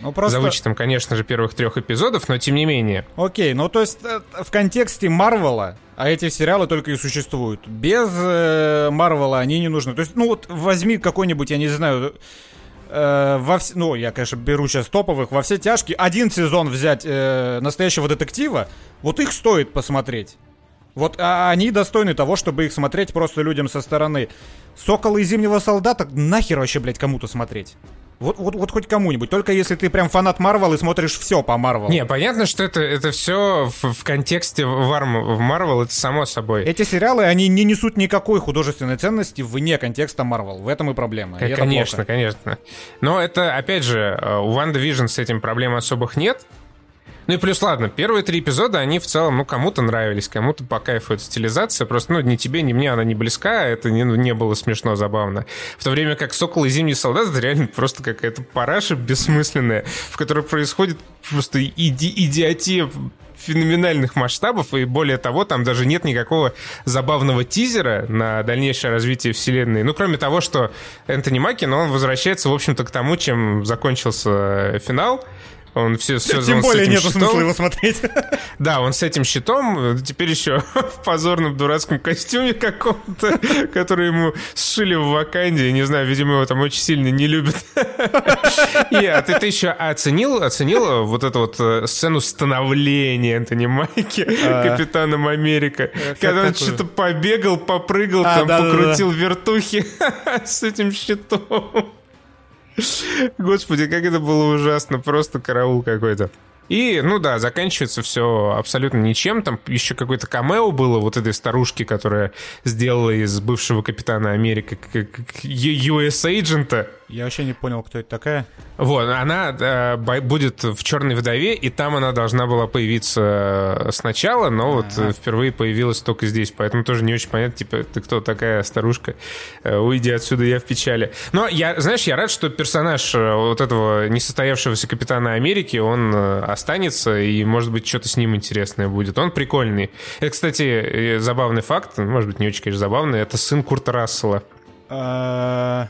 Ну, просто... За вычетом, конечно же, первых трех эпизодов, но тем не менее. Окей, ну то есть э, в контексте Марвела, а эти сериалы только и существуют. Без э, Марвела они не нужны. То есть, ну вот возьми какой-нибудь, я не знаю, э, во вс... ну, я, конечно, беру сейчас топовых, во все тяжкие, один сезон взять э, настоящего детектива, вот их стоит посмотреть. Вот а они достойны того, чтобы их смотреть просто людям со стороны. Сокола и Зимнего Солдата нахер вообще, блядь, кому-то смотреть. Вот, вот, вот хоть кому-нибудь. Только если ты прям фанат Марвел и смотришь все по Марвел. Не, понятно, что это, это все в, в контексте в Марвел, это само собой. Эти сериалы, они не несут никакой художественной ценности вне контекста Марвел. В этом и проблема. И конечно, конечно. Но это, опять же, э, у WandaVision с этим проблем особых нет. Ну и плюс, ладно, первые три эпизода, они в целом, ну, кому-то нравились, кому-то по кайфу эта стилизация. Просто, ну, ни тебе, ни мне она не близка, это не, не было смешно, забавно. В то время как «Сокол» и «Зимний солдат» это реально просто какая-то параша бессмысленная, в которой происходит просто иди идиотия феноменальных масштабов, и более того, там даже нет никакого забавного тизера на дальнейшее развитие вселенной. Ну, кроме того, что Энтони Маки, но он возвращается, в общем-то, к тому, чем закончился финал, Он все, все Тем более нет смысла его смотреть. Да, он с этим щитом, теперь еще в позорном дурацком костюме каком-то, который ему сшили в Ваканде. Не знаю, видимо, его там очень сильно не любят. И, а ты, ты еще оценил, оценил вот эту вот э, сцену становления Антони Майки а. Капитаном Америка? Э, когда он что-то побегал, попрыгал, а, там покрутил вертухи с этим щитом. Господи, как это было ужасно, просто караул какой-то. И, ну да, заканчивается все абсолютно ничем. Там еще какое-то камео было вот этой старушки, которая сделала из бывшего капитана Америки US-эйджента. Я вообще не понял, кто это такая. Вот, она э, будет в Черной вдове, и там она должна была появиться э, сначала, но вот А-а-а. впервые появилась только здесь, поэтому тоже не очень понятно, типа, ты кто такая старушка, э, уйди отсюда, я в печали. Но я, знаешь, я рад, что персонаж э, вот этого несостоявшегося капитана Америки, он э, останется, и, может быть, что-то с ним интересное будет. Он прикольный. Это, кстати, забавный факт, может быть, не очень, конечно, забавный, это сын Курта Рассела. А,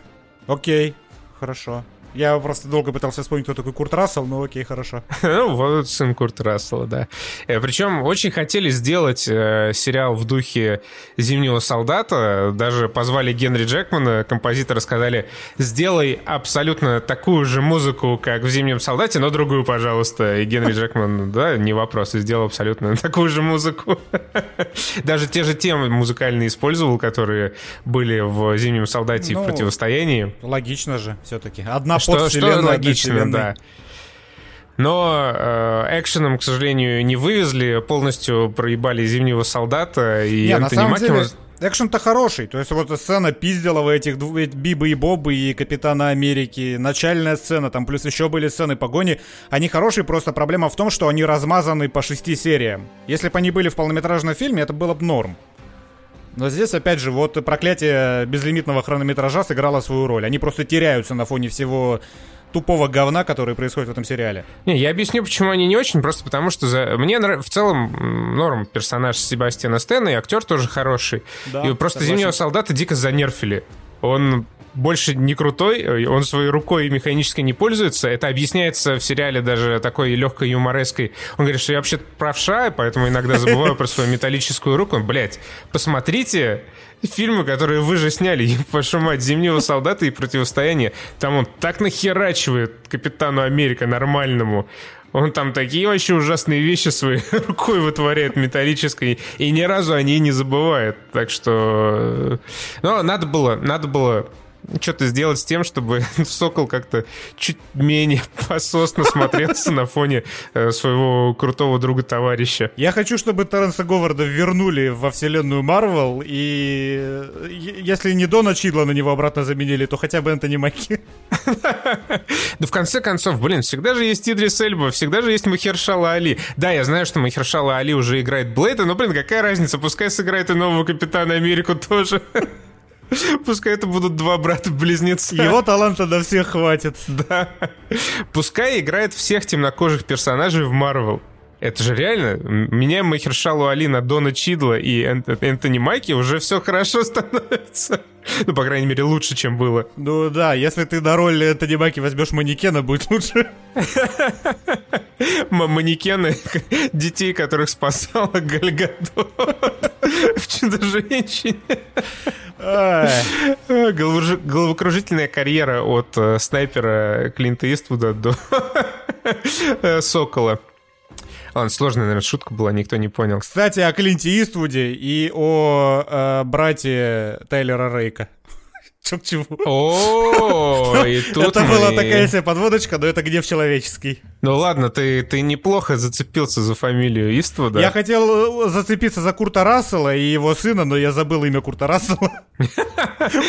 окей. Хорошо. Я просто долго пытался вспомнить, кто такой Курт Рассел, но окей, хорошо. ну, вот сын Курт Рассела, да. Э, Причем очень хотели сделать э, сериал в духе «Зимнего солдата». Даже позвали Генри Джекмана, композитора, сказали, сделай абсолютно такую же музыку, как в «Зимнем солдате», но другую, пожалуйста. И Генри Джекман, да, не вопрос, и сделал абсолютно такую же музыку. Даже те же темы музыкальные использовал, которые были в «Зимнем солдате» ну, и в «Противостоянии». Логично же все-таки. Одна что, что логично, да. Но э, экшеном, к сожалению, не вывезли, полностью проебали зимнего солдата и не, Антони Маки. Деле... Экшен-то хороший. То есть вот сцена пиздила этих Бибы и Бобы и Капитана Америки. Начальная сцена, там плюс еще были сцены погони. Они хорошие, просто проблема в том, что они размазаны по шести сериям. Если бы они были в полнометражном фильме, это было бы норм. Но здесь, опять же, вот проклятие безлимитного хронометража сыграло свою роль. Они просто теряются на фоне всего тупого говна, который происходит в этом сериале. Не, я объясню, почему они не очень, просто потому что за... мне нрав... в целом норм персонаж Себастьяна Стэна, и актер тоже хороший. Да, и просто согласен. Зимнего солдата дико занерфили. Он больше не крутой, он своей рукой механически не пользуется. Это объясняется в сериале даже такой легкой юмореской. Он говорит, что я вообще правша, поэтому иногда забываю про свою металлическую руку. Он, блядь, посмотрите фильмы, которые вы же сняли, вашу мать, «Зимнего солдата» и «Противостояние». Там он так нахерачивает Капитану Америка нормальному. Он там такие вообще ужасные вещи своей рукой вытворяет металлической, и ни разу о ней не забывает. Так что... Э, ну, надо было, надо было что-то сделать с тем, чтобы Сокол как-то чуть менее пососно смотрелся на фоне э, своего крутого друга-товарища. Я хочу, чтобы Терренса Говарда вернули во вселенную Марвел, и э, если не Дона Чидла на него обратно заменили, то хотя бы Энтони Маки. Да в конце концов, блин, всегда же есть Идрис Эльба, всегда же есть Махершала Али. Да, я знаю, что Махершала Али уже играет Блейда, но, блин, какая разница, пускай сыграет и нового Капитана Америку тоже. Пускай это будут два брата-близнеца. Его таланта до всех хватит. Да. Пускай играет всех темнокожих персонажей в Марвел. Это же реально. Меня Махершалу Али на Дона Чидла и Энтони Майки уже все хорошо становится. Ну, по крайней мере, лучше, чем было. Ну да, если ты на роль Энтони Майки возьмешь манекена, будет лучше. Манекены детей, которых спасала Гальгадот в «Чудо-женщине». Головокружительная карьера от э, снайпера Клинта Иствуда до э, Сокола. Ладно, сложная, наверное, шутка была, никто не понял. Кстати, о Клинте Иствуде и о э, брате Тайлера Рейка. К чему? О, и тут Это была такая себе подводочка, но это гнев человеческий. Ну ладно, ты, ты неплохо зацепился за фамилию Иствуда. Я хотел э, зацепиться за Курта Рассела и его сына, но я забыл имя Курта Рассела.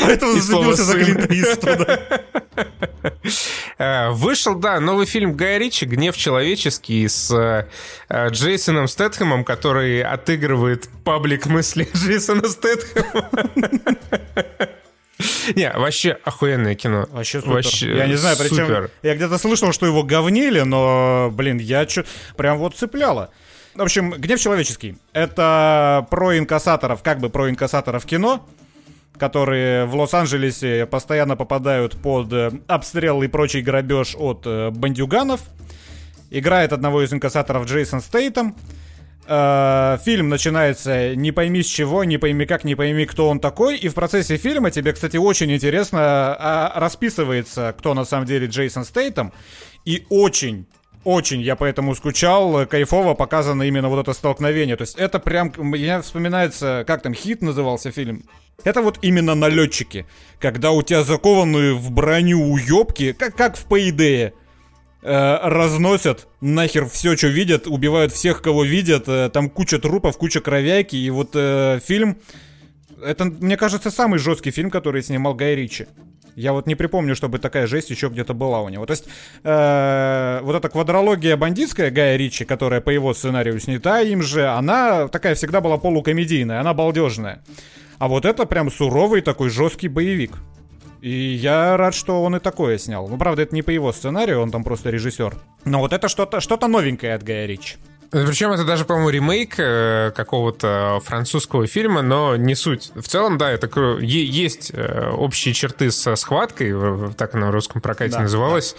Поэтому зацепился за Клинта Иствуда. Э, вышел, да, новый фильм Гая Ричи «Гнев человеческий» с э, Джейсоном Стэтхэмом, который отыгрывает паблик мысли Джейсона Стэтхэма. Не, вообще охуенное кино. Вообще супер. Вообще я не знаю, причем супер. я где-то слышал, что его говнили, но, блин, я чё, прям вот цепляло. В общем, «Гнев человеческий» — это про инкассаторов, как бы про инкассаторов кино, которые в Лос-Анджелесе постоянно попадают под э, обстрел и прочий грабеж от э, бандюганов. играет одного из инкассаторов Джейсон Стейтом. Э, фильм начинается не пойми с чего, не пойми как, не пойми кто он такой. И в процессе фильма тебе, кстати, очень интересно а, расписывается, кто на самом деле Джейсон Стейтом. И очень очень я поэтому скучал, кайфово показано именно вот это столкновение. То есть это прям, мне вспоминается, как там, хит назывался фильм? Это вот именно налетчики. Когда у тебя закованные в броню уебки, как, как в э, разносят нахер все, что видят, убивают всех, кого видят. Э, там куча трупов, куча кровяки. И вот э, фильм... Это, мне кажется, самый жесткий фильм, который снимал Гай Ричи. Я вот не припомню, чтобы такая жесть еще где-то была у него. То есть, э, вот эта квадрология бандитская Гая Ричи, которая по его сценарию снята им же, она такая всегда была полукомедийная, она балдежная. А вот это прям суровый такой жесткий боевик. И я рад, что он и такое снял. Ну, правда, это не по его сценарию, он там просто режиссер. Но вот это что-то что новенькое от Гая Ричи. Причем это даже, по-моему, ремейк э, какого-то французского фильма, но не суть. В целом, да, это есть э, общие черты со схваткой, так она в русском прокате да, называлась,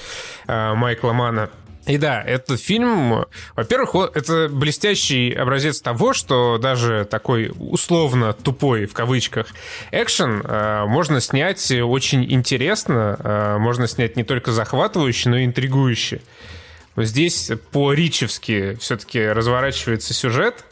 да. Э, Майкла Мана. И да, этот фильм, во-первых, это блестящий образец того, что даже такой условно тупой, в кавычках, экшен э, можно снять очень интересно, э, можно снять не только захватывающе, но и интригующе. Здесь по-ричевски все-таки разворачивается сюжет,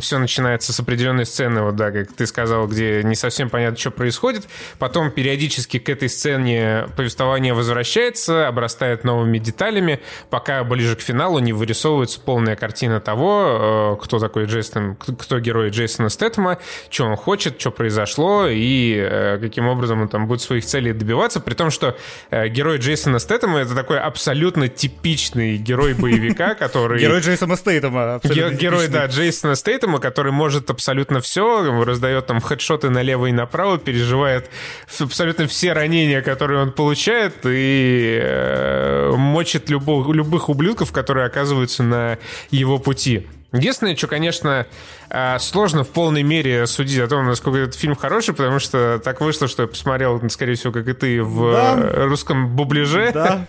все начинается с определенной сцены, вот да, как ты сказал, где не совсем понятно, что происходит. Потом периодически к этой сцене повествование возвращается, обрастает новыми деталями, пока ближе к финалу не вырисовывается полная картина того, э, кто такой Джейсон, кто герой Джейсона Стэттема, что он хочет, что произошло и э, каким образом он там будет своих целей добиваться, при том, что э, герой Джейсона Стэттема это такой абсолютно типичный герой боевика, который... Герой Джейсона Стэттема. Герой, да, Джейсона Стэттема, Тейтема, который может абсолютно все, раздает там хедшоты налево и направо, переживает абсолютно все ранения, которые он получает, и э, мочит любых, любых ублюдков, которые оказываются на его пути. Единственное, что, конечно, э, сложно в полной мере судить о том, насколько этот фильм хороший, потому что так вышло, что я посмотрел, скорее всего, как и ты, в да. русском бубляже. Да.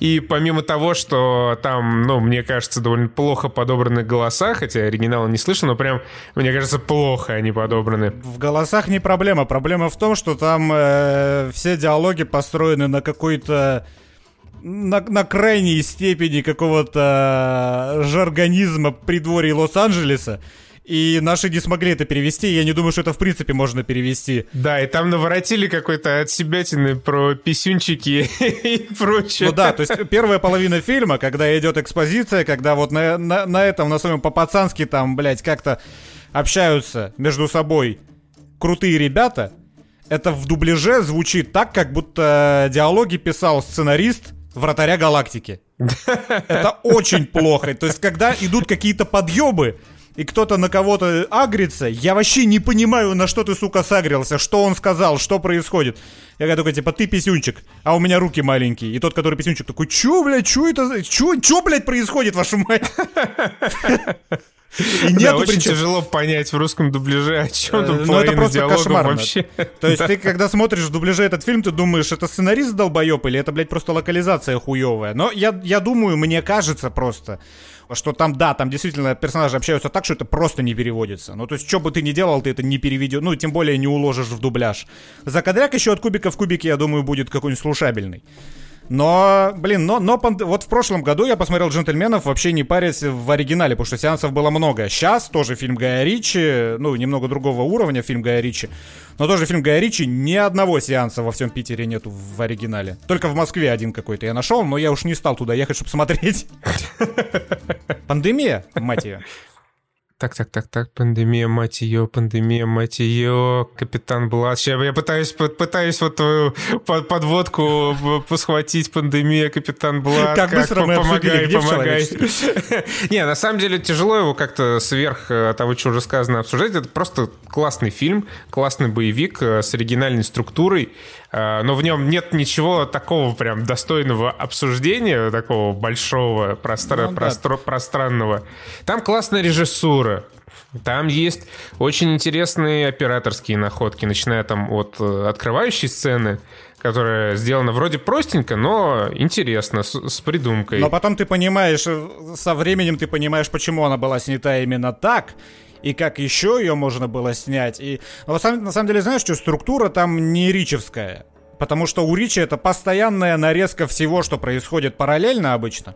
И помимо того, что там, ну, мне кажется, довольно плохо подобраны голоса, хотя оригинала не слышал, но прям, мне кажется, плохо они подобраны. В голосах не проблема. Проблема в том, что там э, все диалоги построены на какой-то на, на крайней степени какого-то жаргонизма придворий Лос-Анджелеса. И наши не смогли это перевести. Я не думаю, что это в принципе можно перевести. Да, и там наворотили какой-то от себятины про писюнчики и прочее. Ну да, то есть первая половина фильма, когда идет экспозиция, когда вот на, на, на этом, на своем по-пацански там, блядь, как-то общаются между собой крутые ребята, это в дубляже звучит так, как будто диалоги писал сценарист Вратаря Галактики. Это очень плохо. То есть, когда идут какие-то подъебы, и кто-то на кого-то агрится, я вообще не понимаю, на что ты, сука, сагрился, что он сказал, что происходит. Я такой, типа, ты писюнчик, а у меня руки маленькие. И тот, который писюнчик, такой, чё, блядь, чё это, чё, чё, блядь, происходит, вашу мать? И нету да, очень причем... тяжело понять в русском дубляже, о чем там Ну, это просто кошмарно. вообще. То есть ты, когда смотришь в дубляже этот фильм, ты думаешь, это сценарист долбоеб или это, блядь, просто локализация хуевая. Но я, я думаю, мне кажется просто, что там, да, там действительно персонажи общаются так, что это просто не переводится. Ну, то есть, что бы ты ни делал, ты это не переведешь, ну, тем более не уложишь в дубляж. Закадряк еще от кубика в кубике, я думаю, будет какой-нибудь слушабельный. Но, блин, но, но вот в прошлом году я посмотрел «Джентльменов» вообще не парясь в оригинале, потому что сеансов было много. Сейчас тоже фильм Гая Ричи, ну, немного другого уровня фильм Гая Ричи, но тоже фильм Гая Ричи, ни одного сеанса во всем Питере нету в оригинале. Только в Москве один какой-то я нашел, но я уж не стал туда ехать, чтобы смотреть. Пандемия, мать ее. Так, так, так, так, пандемия, мать ее, пандемия, мать ее, капитан Блад. Сейчас я пытаюсь, пытаюсь вот твою подводку посхватить, пандемия, капитан Блад. Как, как быстро мы помогай, помогай. Не, на самом деле тяжело его как-то сверх э, того, что уже сказано, обсуждать. Это просто классный фильм, классный боевик э, с оригинальной структурой. Э, но в нем нет ничего такого прям достойного обсуждения, такого большого, простра- ну, простро- пространного. Там классная режиссура, там есть очень интересные операторские находки, начиная там от э, открывающей сцены, которая сделана вроде простенько, но интересно, с, с придумкой. Но потом ты понимаешь, э, со временем ты понимаешь, почему она была снята именно так, и как еще ее можно было снять. И но, на самом деле, знаешь, что структура там не ричевская. Потому что у Ричи это постоянная нарезка всего, что происходит параллельно обычно.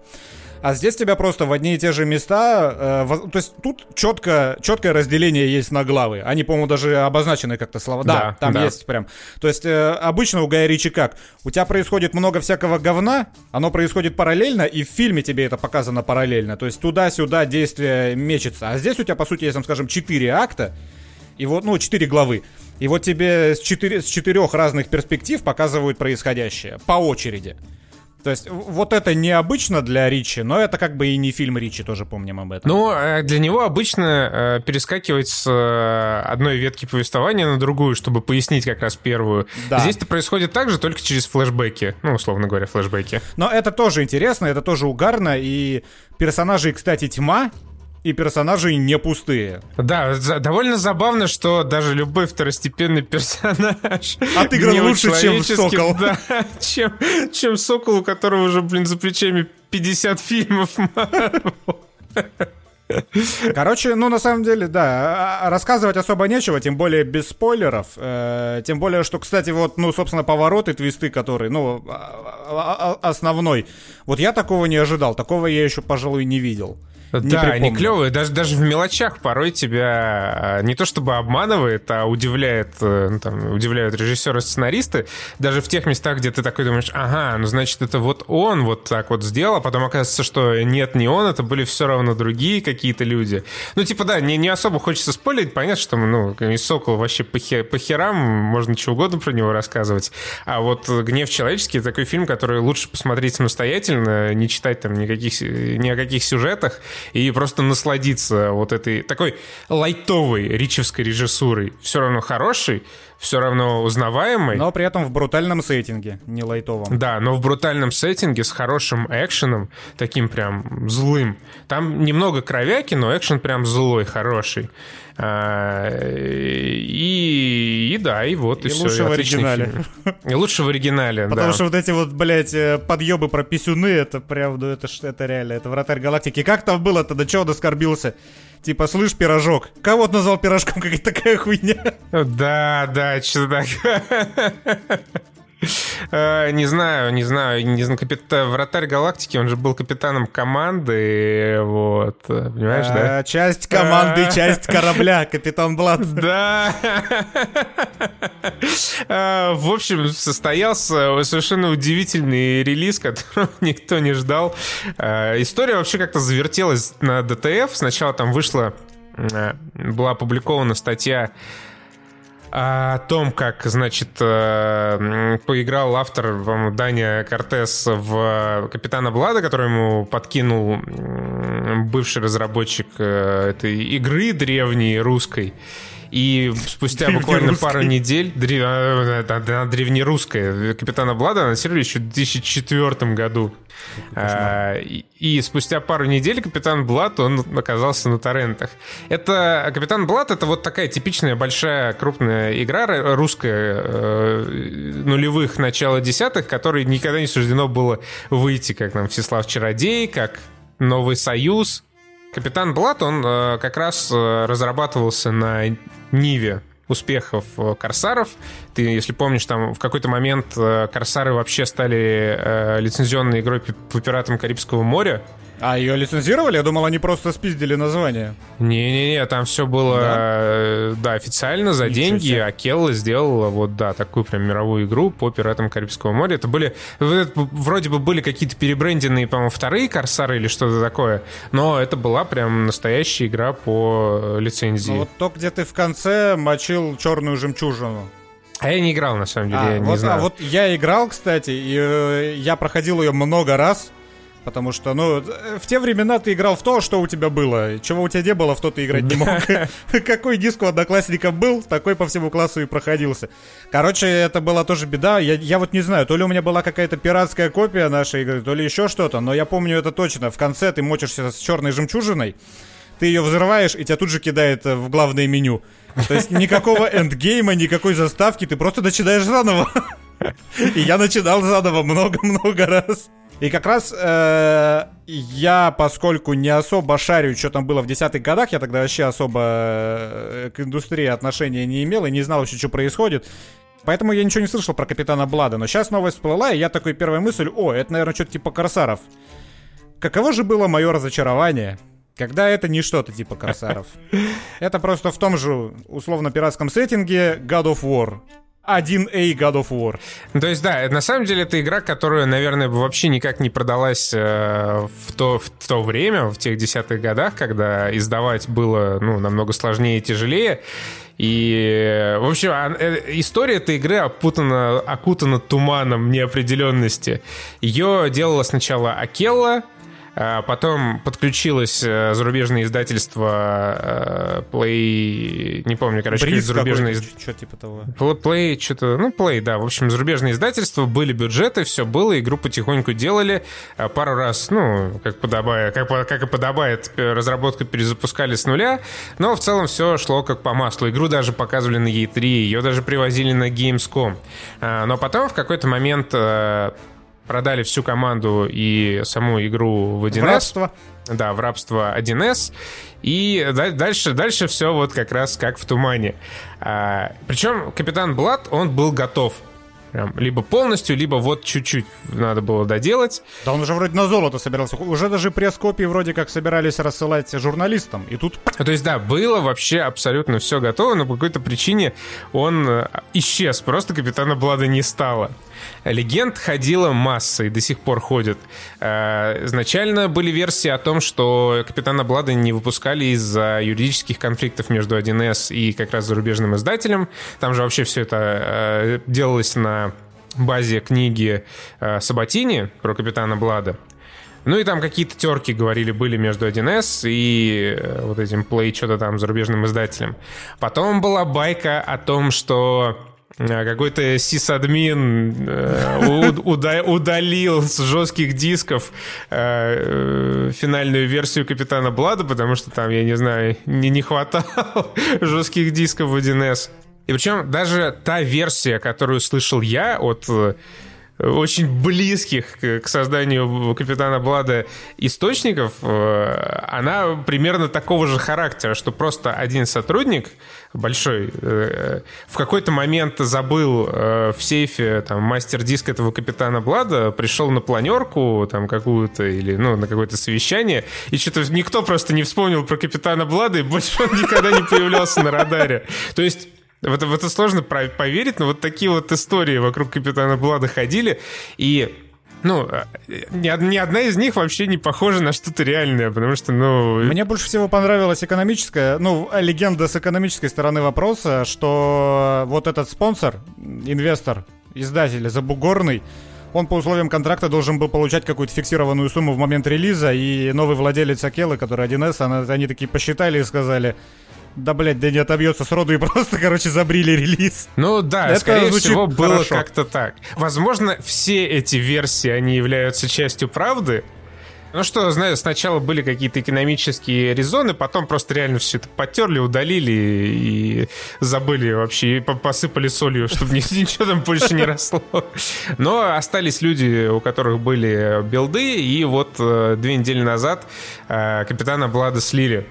А здесь тебя просто в одни и те же места, э, в, то есть тут четко, четкое разделение есть на главы. Они, по-моему, даже обозначены как-то слова. Да, да там да. есть прям. То есть э, обычно у Гая Ричи как? У тебя происходит много всякого говна, оно происходит параллельно, и в фильме тебе это показано параллельно. То есть туда-сюда действие мечется. А здесь у тебя, по сути, если, скажем, четыре акта, и вот, ну, четыре главы. И вот тебе с, четыре, с четырех разных перспектив показывают происходящее по очереди. То есть вот это необычно для Ричи, но это как бы и не фильм Ричи, тоже помним об этом. Ну, э, для него обычно э, перескакивать с э, одной ветки повествования на другую, чтобы пояснить как раз первую. Да. Здесь это происходит так же, только через флешбеки. Ну, условно говоря, флешбеки. Но это тоже интересно, это тоже угарно, и персонажей, кстати, тьма, и персонажи не пустые. Да, за, довольно забавно, что даже любой второстепенный персонаж отыгран лучше, чем Сокол. Да, чем, чем Сокол, у которого уже, блин, за плечами 50 фильмов Короче, ну на самом деле, да, а, а рассказывать особо нечего, тем более без спойлеров. Э, тем более, что, кстати, вот, ну, собственно, повороты, твисты, которые, ну, а, основной. Вот я такого не ожидал, такого я еще, пожалуй, не видел. Да, они клевые. Даже, даже в мелочах порой тебя а, не то чтобы обманывает, а удивляет, э, ну, там, удивляют режиссеры сценаристы. Даже в тех местах, где ты такой думаешь, ага, ну значит, это вот он вот так вот сделал, а потом оказывается, что нет, не он, это были все равно другие какие-то люди. Ну, типа, да, не, не особо хочется спойлерить. Понятно, что, ну, Сокол вообще по, хер, по херам, можно чего угодно про него рассказывать. А вот «Гнев человеческий» — такой фильм, который лучше посмотреть самостоятельно, не читать там никаких, ни о каких сюжетах, и просто насладиться вот этой такой лайтовой ричевской режиссурой. Все равно хороший, все равно узнаваемый. Но при этом в брутальном сеттинге, не лайтовом. Да, но в брутальном сеттинге с хорошим экшеном, таким прям злым. Там немного кровяки, но экшен прям злой, хороший. А, и, и да, и вот, и, и все. лучше в оригинале. Фильм. И лучше в оригинале, Потому да. что вот эти вот, блядь, э, подъебы про писюны, это прям, ну это, это реально, это вратарь галактики. Как там было-то, до чего доскорбился? Типа, слышь, пирожок. Кого ты назвал пирожком, какая такая хуйня? Да, да. Э, не знаю, не знаю, не знаю, капитан, вратарь галактики, он же был капитаном команды, вот, понимаешь, да? Э, часть команды, э. часть корабля, капитан Блад. Да. В общем, состоялся совершенно удивительный релиз, которого никто не ждал. История вообще как-то завертелась на ДТФ. Сначала там вышла, была опубликована статья о том, как, значит, э, поиграл автор, по Даня Кортес в Капитана Блада, который ему подкинул бывший разработчик э, этой игры древней русской. И спустя буквально пару недель древ... она древнерусская Капитана Блада анонсировали еще в 2004 году. А, и, и спустя пару недель Капитан Блад, он оказался на торрентах. Это Капитан Блад это вот такая типичная большая крупная игра русская э, нулевых начала десятых, которой никогда не суждено было выйти, как нам Всеслав Чародей, как Новый Союз, Капитан Блат, он э, как раз э, разрабатывался на Ниве успехов э, Корсаров. Ты, если помнишь, там в какой-то момент Корсары вообще стали лицензионной игрой по пиратам Карибского моря. А ее лицензировали? Я думал, они просто спиздили название. Не-не-не, там все было, да, э, да официально, за Ничего деньги. Себе. Акелла сделала вот, да, такую прям мировую игру по пиратам Карибского моря. Это были, вроде бы были какие-то перебренденные, по-моему, вторые Корсары или что-то такое, но это была прям настоящая игра по лицензии. Ну вот то, где ты в конце мочил черную жемчужину. А я не играл, на самом деле, а, я вот, не знаю. А вот я играл, кстати, и э, я проходил ее много раз. Потому что, ну, в те времена ты играл в то, что у тебя было. Чего у тебя не было, в то ты играть не мог. Какой диск у одноклассника был, такой по всему классу и проходился. Короче, это была тоже беда. Я, я вот не знаю, то ли у меня была какая-то пиратская копия нашей игры, то ли еще что-то, но я помню это точно. В конце ты мочишься с черной жемчужиной, ты ее взрываешь, и тебя тут же кидает в главное меню. То есть никакого эндгейма, никакой заставки, ты просто начинаешь заново. И я начинал заново много-много раз. И как раз э, я, поскольку не особо шарю, что там было в десятых годах, я тогда вообще особо э, к индустрии отношения не имел и не знал вообще, что происходит. Поэтому я ничего не слышал про Капитана Блада. Но сейчас новость всплыла, и я такой первая мысль, о, это, наверное, что-то типа Корсаров. Каково же было мое разочарование, когда это не что-то типа Корсаров. Это просто в том же условно-пиратском сеттинге God of War. 1A God of War. То есть, да, на самом деле это игра, которая, наверное, вообще никак не продалась э, в, то, в то время, в тех десятых годах, когда издавать было ну, намного сложнее и тяжелее. И, в общем, а, э, история этой игры опутана, окутана туманом неопределенности. Ее делала сначала Акелла, потом подключилось э, зарубежное издательство э, Play... Не помню, короче, Бриз зарубежное... Что типа того? Play, что-то... Ну, Play, да. В общем, зарубежные издательства, были бюджеты, все было, игру потихоньку делали. А пару раз, ну, как подобает, как, как и подобает, разработку перезапускали с нуля. Но в целом все шло как по маслу. Игру даже показывали на E3, ее даже привозили на Gamescom. А, но потом в какой-то момент э, продали всю команду и саму игру в 1С. В рабство. Да, в рабство 1С. И дальше, дальше все вот как раз как в тумане. А, причем Капитан Блад, он был готов Прям либо полностью, либо вот чуть-чуть надо было доделать. Да он уже вроде на золото собирался. Уже даже пресс-копии вроде как собирались рассылать журналистам. И тут... То есть, да, было вообще абсолютно все готово, но по какой-то причине он э, исчез. Просто Капитана Блада не стало. Легенд ходила массой, до сих пор ходит. Э, изначально были версии о том, что Капитана Блада не выпускали из-за юридических конфликтов между 1С и как раз зарубежным издателем. Там же вообще все это э, делалось на базе книги э, Сабатини про Капитана Блада. Ну и там какие-то терки, говорили, были между 1С и вот этим Play что-то там зарубежным издателем. Потом была байка о том, что Э, какой-то сисадмин э, удалил с жестких дисков э, финальную версию Капитана Блада, потому что там, я не знаю, не, не хватало жестких дисков в 1С. И причем даже та версия, которую слышал я от очень близких к созданию Капитана Блада источников, э, она примерно такого же характера, что просто один сотрудник большой э, в какой-то момент забыл э, в сейфе там мастер-диск этого Капитана Блада, пришел на планерку там какую-то или ну на какое-то совещание, и что-то никто просто не вспомнил про Капитана Блада, и больше он никогда не появлялся на радаре. То есть в это, в это сложно поверить, но вот такие вот истории вокруг Капитана Блада ходили, и ну, э, ни, одна из них вообще не похожа на что-то реальное, потому что, ну... Мне больше всего понравилась экономическая, ну, легенда с экономической стороны вопроса, что вот этот спонсор, инвестор, издатель Забугорный, он по условиям контракта должен был получать какую-то фиксированную сумму в момент релиза, и новый владелец Акелы, который 1С, они такие посчитали и сказали, да, блядь, да не отобьется сроду и просто, короче, забрили релиз. Ну да, Это скорее всего, было как-то так. Возможно, все эти версии, они являются частью правды, ну что, знаю, сначала были какие-то экономические резоны, потом просто реально все это потерли, удалили и забыли вообще, и посыпали солью, чтобы ничего там больше не росло. Но остались люди, у которых были билды, и вот э, две недели назад э, капитана Блада слили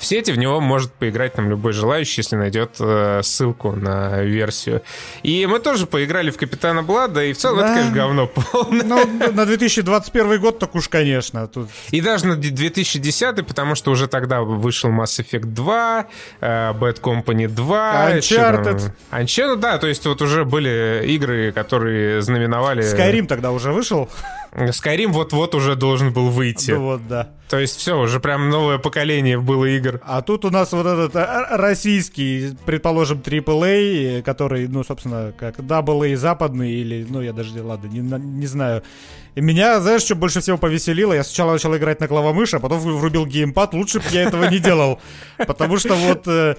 в сети в него может поиграть там любой желающий, если найдет э, ссылку на версию. И мы тоже поиграли в Капитана Блада, и в целом да. это, конечно, говно полное. Ну, на 2021 год так уж, конечно. Тут... И даже на 2010, потому что уже тогда вышел Mass Effect 2, э, Bad Company 2. Uncharted. Uncharted, да, то есть вот уже были игры, которые знаменовали... Skyrim тогда уже вышел? Skyrim вот-вот уже должен был выйти. Ну вот, да. То есть все, уже прям новое поколение было игр. А тут у нас вот этот а, российский, предположим, AAA, который, ну, собственно, как AA западный или, ну, я даже, ладно, не, не знаю. И меня, знаешь, что больше всего повеселило? Я сначала начал играть на клавомышь, а потом врубил геймпад. Лучше бы я этого не делал. Потому что вот э,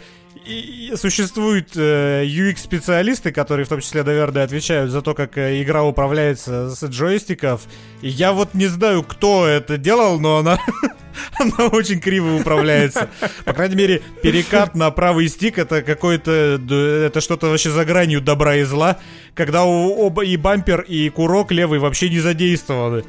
существуют э, UX-специалисты, которые в том числе, наверное, отвечают за то, как э, игра управляется с джойстиков. И я вот не знаю, кто это делал, но она, она очень криво управляется. По крайней мере, перекат на правый стик это какой-то... Это что-то вообще за гранью добра и зла, когда у, оба и бампер, и курок левый вообще не задействованы.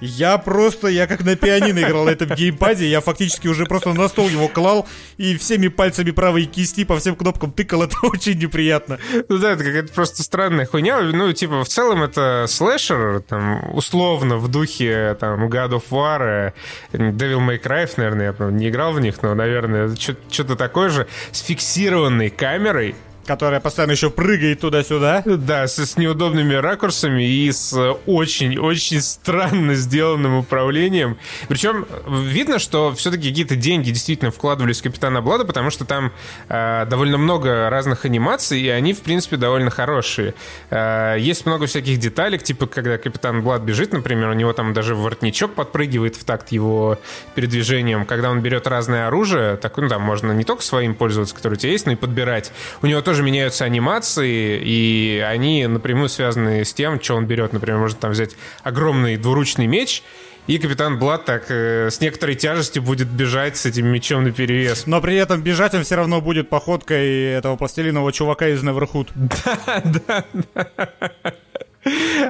Я просто, я как на пианино играл на этом геймпаде, я фактически уже просто на стол его клал и всеми пальцами правой кисти по всем кнопкам тыкал, это очень неприятно. Ну да, это какая-то просто странная хуйня, ну типа в целом это слэшер, там, условно в духе там God of War, Devil May Cry, наверное, я не играл в них, но, наверное, что-то такое же, с фиксированной камерой, Которая постоянно еще прыгает туда-сюда. Да, с, с неудобными ракурсами и с очень-очень странно сделанным управлением. Причем видно, что все-таки какие-то деньги действительно вкладывались в Капитана Блада, потому что там э, довольно много разных анимаций, и они, в принципе, довольно хорошие. Э, есть много всяких деталек, типа, когда Капитан Блад бежит, например, у него там даже воротничок подпрыгивает в такт его передвижением. Когда он берет разное оружие, так, ну, там можно не только своим пользоваться, которое у тебя есть, но и подбирать. У него тоже тоже меняются анимации, и они напрямую связаны с тем, что он берет. Например, может там взять огромный двуручный меч, и капитан Блад так э, с некоторой тяжестью будет бежать с этим мечом на перевес. Но при этом бежать он все равно будет походкой этого пластилинового чувака из Neverhood. Да, да, да.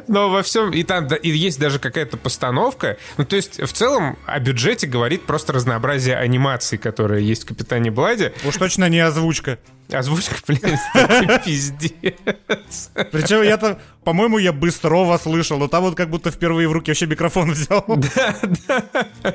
Но во всем, и там и есть даже какая-то постановка. Ну, то есть, в целом, о бюджете говорит просто разнообразие анимаций, которые есть в Капитане Бладе. Уж точно не озвучка. Озвучка, блин, пиздец. Причем я там, по-моему, я быстро слышал, но там вот как будто впервые в руки вообще микрофон взял. Да, да.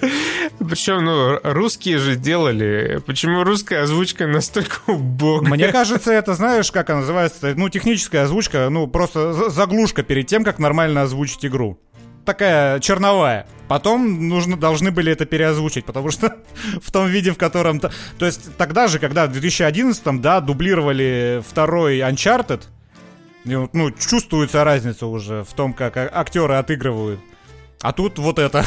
Причем, ну, русские же делали. Почему русская озвучка настолько убогая? Мне кажется, это, знаешь, как она называется? Ну, техническая озвучка, ну, просто заглушка перед тем, как нормально озвучить игру. Такая черновая. Потом нужно, должны были это переозвучить, потому что в том виде, в котором... То, то есть тогда же, когда в 2011 да, дублировали второй Uncharted, ну, чувствуется разница уже в том, как а, актеры отыгрывают. А тут вот это.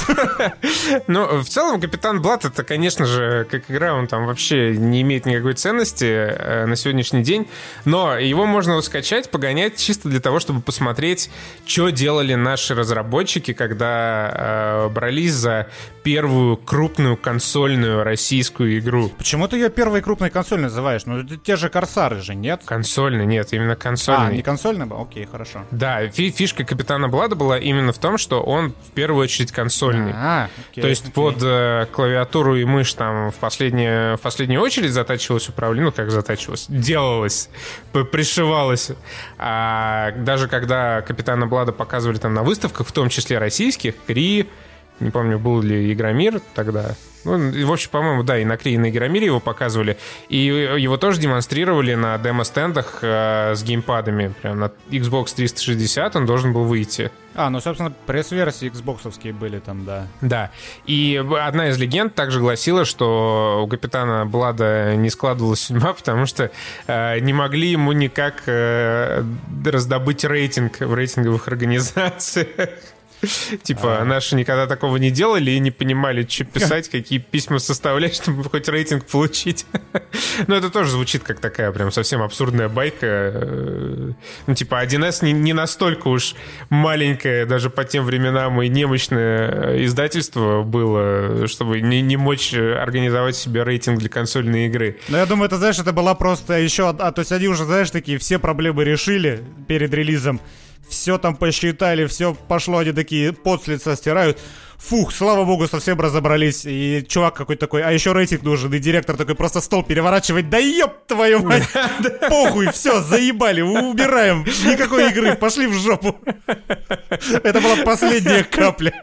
ну, в целом, Капитан Блат, это, конечно же, как игра, он там вообще не имеет никакой ценности э, на сегодняшний день. Но его можно скачать, погонять чисто для того, чтобы посмотреть, что делали наши разработчики, когда э, брались за первую крупную консольную российскую игру. Почему ты ее первой крупной консоль называешь? Ну, это те же Корсары же, нет? Консольный, нет, именно консольный. А, не консольный был? Окей, хорошо. Да, фишка Капитана Блада была именно в том, что он в первую очередь консольный. А, окей, То есть окей. под э, клавиатуру и мышь там в, последнее, в последнюю очередь затачивалось управление, ну как затачивалось, делалось, пришивалось. А даже когда Капитана Блада показывали там на выставках, в том числе российских, Кри, не помню, был ли Игромир тогда, ну, в общем, по-моему, да, и на Крии, и на Игромире его показывали. И его тоже демонстрировали на демо-стендах э, с геймпадами. Прям на Xbox 360 он должен был выйти. А, ну, собственно, пресс-версии Xbox были там, да. Да. И одна из легенд также гласила, что у капитана Блада не складывалась судьба, потому что э, не могли ему никак э, раздобыть рейтинг в рейтинговых организациях. Типа, наши никогда такого не делали и не понимали, что писать, какие письма составлять, чтобы хоть рейтинг получить. Но это тоже звучит как такая прям совсем абсурдная байка. Э, ну, типа, 1С не, не настолько уж маленькое, даже по тем временам и немощное издательство было, чтобы не, не мочь организовать себе рейтинг для консольной игры. Ну, я думаю, это, знаешь, это была просто еще... А, то есть они уже, знаешь, такие все проблемы решили перед релизом все там посчитали, все пошло, они такие под с лица стирают. Фух, слава богу, совсем разобрались. И чувак какой-то такой, а еще рейтинг нужен. И директор такой просто стол переворачивает. Да ёб твою мать! Похуй, все, заебали, убираем. Никакой игры, пошли в жопу. Это была последняя капля.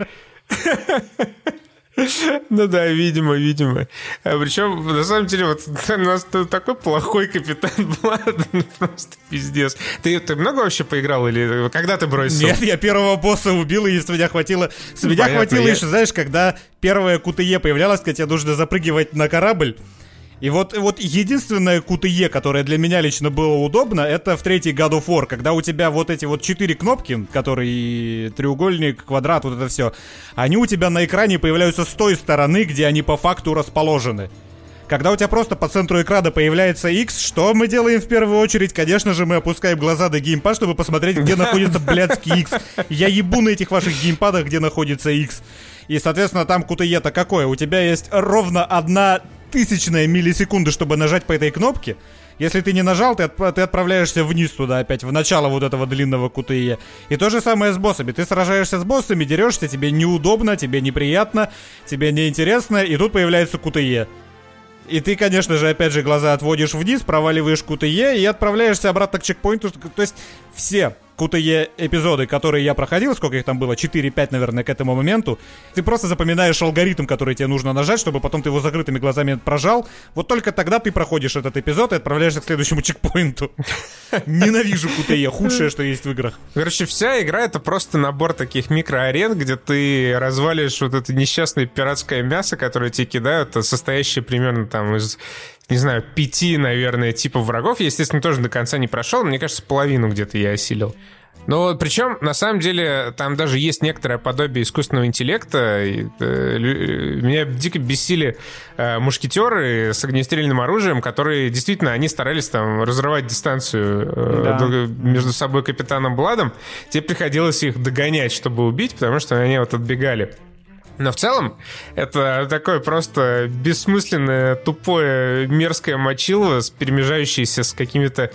Ну да, видимо, видимо. А причем, на самом деле, вот у нас такой плохой капитан Блад, ну, просто пиздец. Ты, ты много вообще поиграл или когда ты бросил? Нет, я первого босса убил, и с меня хватило... С меня Понятно, хватило я... еще, знаешь, когда первая КТЕ появлялась, когда тебе нужно запрыгивать на корабль, и вот, вот единственное QTE, которое для меня лично было удобно, это в третий God of War, когда у тебя вот эти вот четыре кнопки, которые треугольник, квадрат, вот это все, они у тебя на экране появляются с той стороны, где они по факту расположены. Когда у тебя просто по центру экрана появляется X, что мы делаем в первую очередь? Конечно же, мы опускаем глаза до геймпад, чтобы посмотреть, где находится блядский X. Я ебу на этих ваших геймпадах, где находится X. И, соответственно, там QTE-то какое? У тебя есть ровно одна тысячная миллисекунды, чтобы нажать по этой кнопке. Если ты не нажал, ты, отп- ты отправляешься вниз туда опять, в начало вот этого длинного QTE. И то же самое с боссами. Ты сражаешься с боссами, дерешься, тебе неудобно, тебе неприятно, тебе неинтересно, и тут появляется QTE. И ты, конечно же, опять же, глаза отводишь вниз, проваливаешь QTE и отправляешься обратно к чекпоинту. То есть все QTE эпизоды, которые я проходил, сколько их там было, 4-5, наверное, к этому моменту, ты просто запоминаешь алгоритм, который тебе нужно нажать, чтобы потом ты его закрытыми глазами прожал. Вот только тогда ты проходишь этот эпизод и отправляешься к следующему чекпоинту. Ненавижу QTE, худшее, что есть в играх. Короче, вся игра это просто набор таких микроарен, где ты разваливаешь вот это несчастное пиратское мясо, которое тебе кидают, а состоящее примерно там из не знаю, пяти, наверное, типов врагов. Я, естественно, тоже до конца не прошел. Мне кажется, половину где-то я осилил. Но причем, на самом деле, там даже есть некоторое подобие искусственного интеллекта. Э, лю- меня дико бесили э, мушкетеры с огнестрельным оружием, которые действительно, они старались там разрывать дистанцию э, Да. между собой капитаном Бладом. Тебе приходилось их догонять, чтобы убить, потому что они вот отбегали. Но в целом это такое просто бессмысленное, тупое, мерзкое мочило, перемежающееся с какими-то...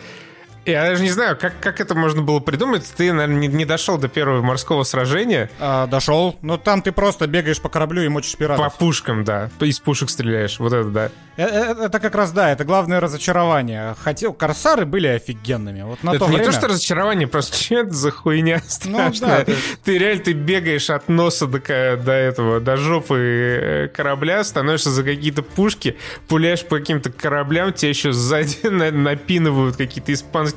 Я даже не знаю, как, как это можно было придумать. Ты, наверное, не, не дошел до первого морского сражения. А, дошел. Ну там ты просто бегаешь по кораблю и мочишь пиратов. По пушкам, да. Из пушек стреляешь. Вот это да. Э, э, Это как раз, да, это главное разочарование. Хотел, корсары были офигенными. Вот на это то не время... то, что разочарование, просто что это за хуйня Ну, страшная. да, ты- ты... реально ты бегаешь от носа до, до этого, до жопы э, корабля, становишься за какие-то пушки, пуляешь по каким-то кораблям, тебя еще сзади на- напинывают какие-то испанские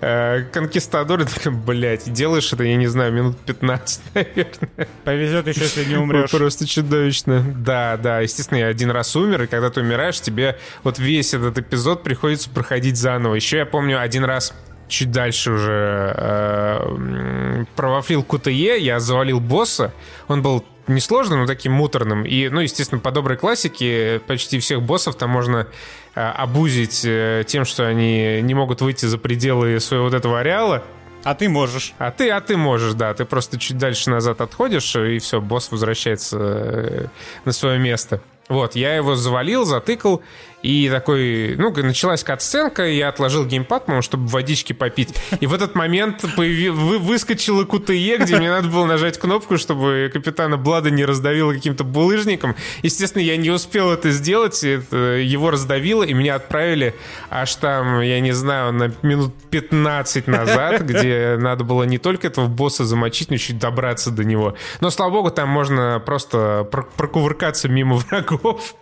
э, конкистадоры. Блядь, делаешь это, я не знаю, минут 15, наверное. Повезет еще, если не умрешь. Просто чудовищно. Да, да, естественно, я один раз умер, и когда ты умираешь, тебе вот весь этот эпизод приходится проходить заново. Еще я помню один раз чуть дальше уже э, провафлил QTE, я завалил босса. Он был несложным, но таким муторным. И, ну, естественно, по доброй классике почти всех боссов там можно э, обузить э, тем, что они не могут выйти за пределы своего вот этого ареала. А ты можешь. А ты, а ты можешь, да. Ты просто чуть дальше назад отходишь, и все, босс возвращается э, на свое место. Вот, я его завалил, затыкал, и такой, ну, началась кат-сценка, я отложил геймпад, по чтобы водички попить. И в этот момент появи... вы... выскочила QTE, где мне надо было нажать кнопку, чтобы капитана Блада не раздавило каким-то булыжником. Естественно, я не успел это сделать, это его раздавило, и меня отправили аж там, я не знаю, на минут 15 назад, где надо было не только этого босса замочить, но еще и добраться до него. Но, слава богу, там можно просто про- прокувыркаться мимо врагов.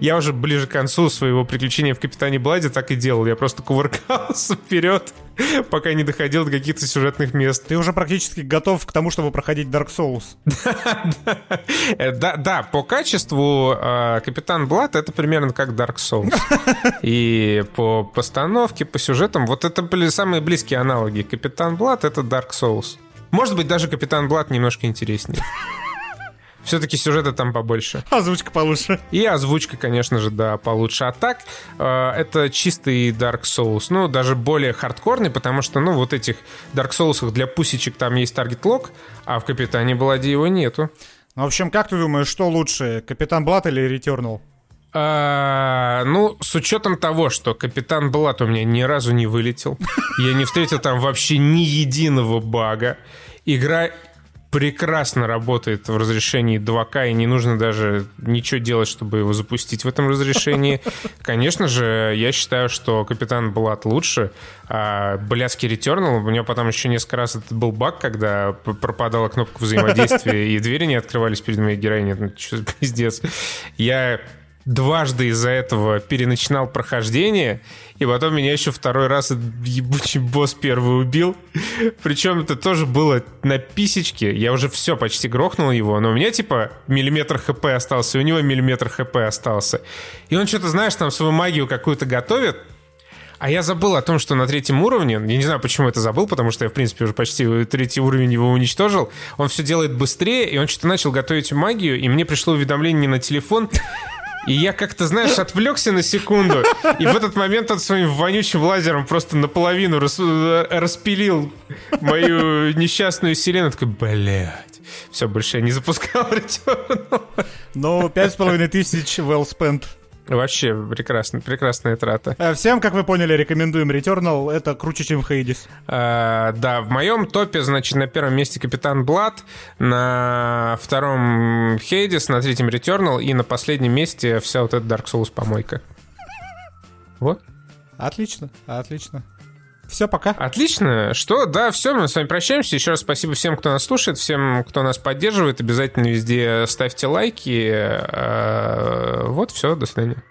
Я уже ближе к концу своего приключения в Капитане Бладе так и делал. Я просто кувыркался вперед, пока не доходил до каких-то сюжетных мест. Ты уже практически готов к тому, чтобы проходить Dark Souls. Э, Да, да, по качеству э, Капитан Блад это примерно как Dark Souls. И по постановке, по сюжетам, вот это были самые близкие аналоги. Капитан Блад это Dark Souls. Может быть, даже Капитан Блад немножко интереснее. Все-таки сюжета там побольше. Озвучка получше. И озвучка, конечно же, да, получше. А так, э, это чистый Dark Souls. Ну, даже более хардкорный, потому что, ну, вот этих Dark Souls для пусечек там есть таргет лог, а в Капитане Бладе его нету. Ну, в общем, как ты думаешь, что лучше, Капитан Блат или Returnal? А, ну, с учетом того, что Капитан Блат у меня ни разу не вылетел, я не встретил там вообще ни единого бага. Игра прекрасно работает в разрешении 2К, и не нужно даже ничего делать, чтобы его запустить в этом разрешении. Конечно же, я считаю, что Капитан Блат лучше, а блядский Returnal, у меня потом еще несколько раз это был баг, когда пропадала кнопка взаимодействия, и двери не открывались перед моей героиней. Ну, что за пиздец. Я дважды из-за этого переначинал прохождение, и потом меня еще второй раз ебучий босс первый убил. Причем это тоже было на писечке. Я уже все почти грохнул его, но у меня типа миллиметр хп остался, и у него миллиметр хп остался. И он что-то, знаешь, там свою магию какую-то готовит, а я забыл о том, что на третьем уровне, я не знаю, почему это забыл, потому что я, в принципе, уже почти третий уровень его уничтожил, он все делает быстрее, и он что-то начал готовить магию, и мне пришло уведомление на телефон, И я как-то, знаешь, отвлекся на секунду, и в этот момент он своим вонючим лазером просто наполовину рас, распилил мою несчастную вселенную. Такой, блядь. Все, больше я не запускал Returnal. Ну, пять с половиной тысяч well spent. Вообще прекрасно, прекрасная трата. Э, всем, как вы поняли, рекомендуем Returnal. Это круче, чем Хейдис. А, да, в моем топе, значит, на первом месте Капитан Блад, на втором Хейдис, на третьем Returnal и на последнем месте вся вот эта Dark Souls помойка. Вот. Отлично, отлично. Все, пока. Отлично. Что? Да, все, мы с вами прощаемся. Еще раз спасибо всем, кто нас слушает, всем, кто нас поддерживает. Обязательно везде ставьте лайки. Э, вот, все, до свидания.